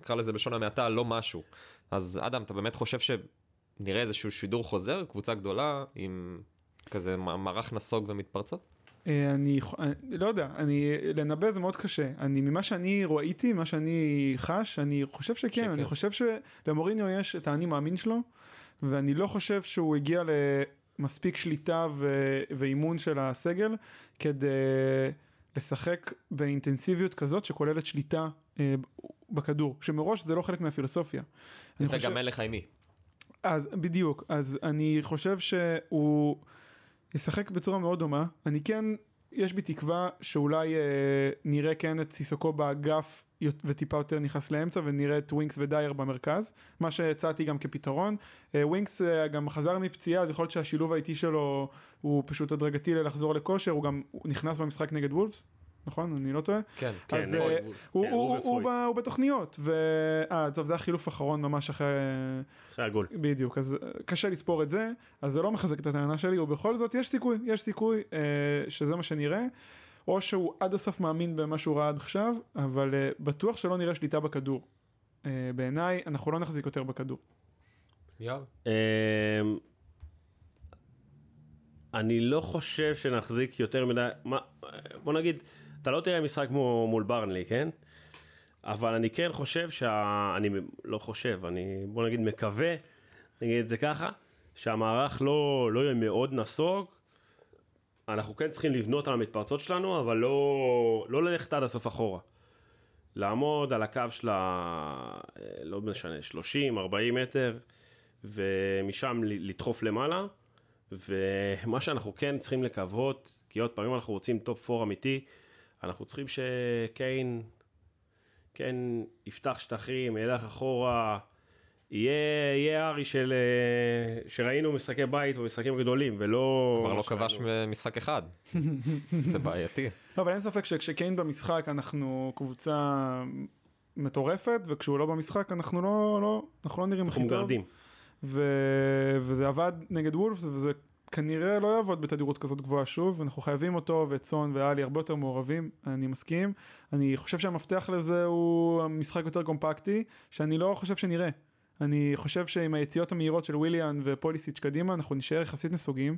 נקרא לזה בלשון המעטה, לא משהו. אז אדם, אתה באמת חושב שנראה איזשהו שידור חוזר, קבוצה גדולה, עם כזה מערך נסוג ומתפרצות? אה, אני, אני לא יודע, אני, לנבא זה מאוד קשה. אני, ממה שאני ראיתי, מה שאני חש, אני חושב שכן, שכן. אני חושב שלמוריניו יש את האני מאמין שלו, ואני לא חושב שהוא הגיע למספיק שליטה ו, ואימון של הסגל כדי לשחק באינטנסיביות כזאת שכוללת שליטה אה, בכדור, שמראש זה לא חלק מהפילוסופיה. אני חושב- וגם אין לך עם מי. אז בדיוק, אז אני חושב שהוא ישחק בצורה מאוד דומה. אני כן, יש בי תקווה שאולי אה, נראה כן את סיסוקו באגף וטיפה יותר נכנס לאמצע ונראה את ווינקס ודייר במרכז, מה שהצעתי גם כפתרון. אה, ווינקס אה, גם חזר מפציעה, אז יכול להיות שהשילוב האיטי שלו הוא פשוט הדרגתי לחזור לכושר, הוא גם הוא נכנס במשחק נגד וולפס, נכון? אני לא טועה? כן. כן, אז, נכון. אה, הוא, כן, הוא, הוא הוא, הוא. ב- הוא בתוכניות, ו... אה, טוב, זה החילוף האחרון ממש אחרי... אחרי הגול. בדיוק, אז אה, קשה לספור את זה, אז זה לא מחזק את הטענה שלי, ובכל זאת יש סיכוי, יש סיכוי אה, שזה מה שנראה, או שהוא עד הסוף מאמין במה שהוא ראה עד עכשיו, אבל אה, בטוח שלא נראה שליטה בכדור. אה, בעיניי, אנחנו לא נחזיק יותר בכדור. יואב? אמ, אני לא חושב שנחזיק יותר מדי, מה, בוא נגיד, אתה לא תראה משחק כמו מול ברנלי, כן? אבל אני כן חושב שה... אני לא חושב, אני בוא נגיד מקווה, נגיד את זה ככה, שהמערך לא, לא יהיה מאוד נסוג. אנחנו כן צריכים לבנות על המתפרצות שלנו, אבל לא, לא ללכת עד הסוף אחורה. לעמוד על הקו של ה... לא משנה, 30, 40 מטר, ומשם לדחוף למעלה. ומה שאנחנו כן צריכים לקוות, כי עוד פעמים אנחנו רוצים top 4 אמיתי, אנחנו צריכים שקיין כן יפתח שטחים, ילך אחורה, יהיה, יהיה הארי של... אה, שראינו משחקי בית ומשחקים גדולים, ולא... כבר לא. כבש משחק אחד. *laughs* זה בעייתי. לא, אבל אין ספק שכשקיין במשחק אנחנו קבוצה מטורפת, וכשהוא לא במשחק אנחנו לא, לא, אנחנו לא נראים אנחנו הכי טוב. מגרדים. ו... וזה עבד נגד וולפס, וזה כנראה לא יעבוד בתדירות כזאת גבוהה שוב, אנחנו חייבים אותו ואת סון ואלי הרבה יותר מעורבים, אני מסכים. אני חושב שהמפתח לזה הוא משחק יותר קומפקטי, שאני לא חושב שנראה. אני חושב שעם היציאות המהירות של וויליאן ופוליסיץ' קדימה, אנחנו נשאר יחסית נסוגים,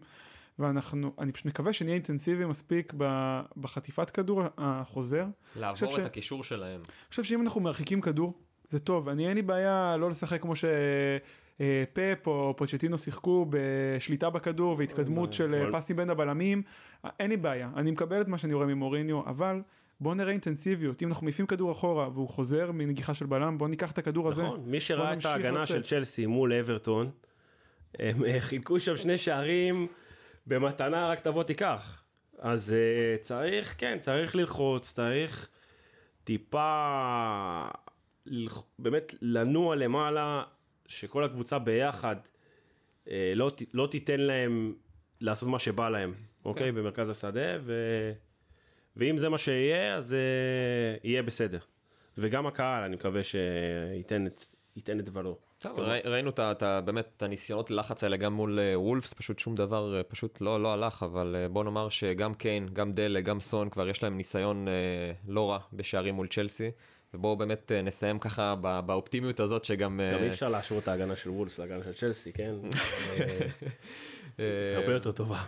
ואנחנו, אני פשוט מקווה שנהיה אינטנסיבי מספיק בחטיפת כדור החוזר. לעבור את ש- הקישור שלהם. אני חושב שאם אנחנו מרחיקים כדור, זה טוב. אני אין לי בעיה לא לשחק כמו שפאפ או פוצ'טינו שיחקו בשליטה בכדור והתקדמות של אה, פסים בין הבלמים. אין לי בעיה, אני מקבל את מה שאני רואה ממוריניו, אבל בואו נראה אינטנסיביות. אם אנחנו מעיפים כדור אחורה והוא חוזר מנגיחה של בלם, בואו ניקח את הכדור הזה. נכון, מי שראה את ההגנה לצאת. של צ'לסי מול אברטון, הם אה, חילקו שם שני שערים במתנה, רק תבוא תיקח. אז אה, צריך, כן, צריך ללחוץ, צריך טיפה, באמת לנוע למעלה, שכל הקבוצה ביחד אה, לא, לא תיתן להם לעשות מה שבא להם, אוקיי? במרכז השדה, ו... ואם זה מה שיהיה, אז אה, יהיה בסדר. וגם הקהל, אני מקווה שייתן את, ייתן את דברו. טוב, ראי- ראינו את את באמת את הניסיונות לחץ האלה גם מול אה, וולפס, פשוט שום דבר אה, פשוט לא לא הלך, אבל אה, בוא נאמר שגם קיין, גם דלה, גם סון, כבר יש להם ניסיון אה, לא רע בשערים מול צ'לסי, ובואו באמת אה, נסיים ככה ב- באופטימיות הזאת שגם... אה, גם אי אפשר להשוות את ההגנה של וולס להגנה של צ'לסי, כן? *laughs* אה, הרבה יותר טובה.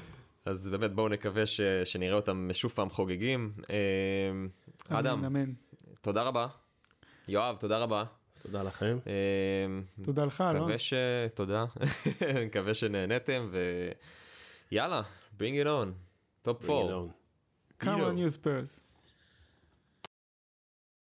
אז באמת בואו נקווה ש- שנראה אותם שוב פעם חוגגים. אה, אדם, אמן, אמן. תודה רבה. יואב, תודה רבה. תודה לכם. תודה לך, לא? מקווה ש... תודה. *laughs* מקווה שנהנתם, ויאללה, bring it on. טופ 4. Bring it on. Come on you Spurs.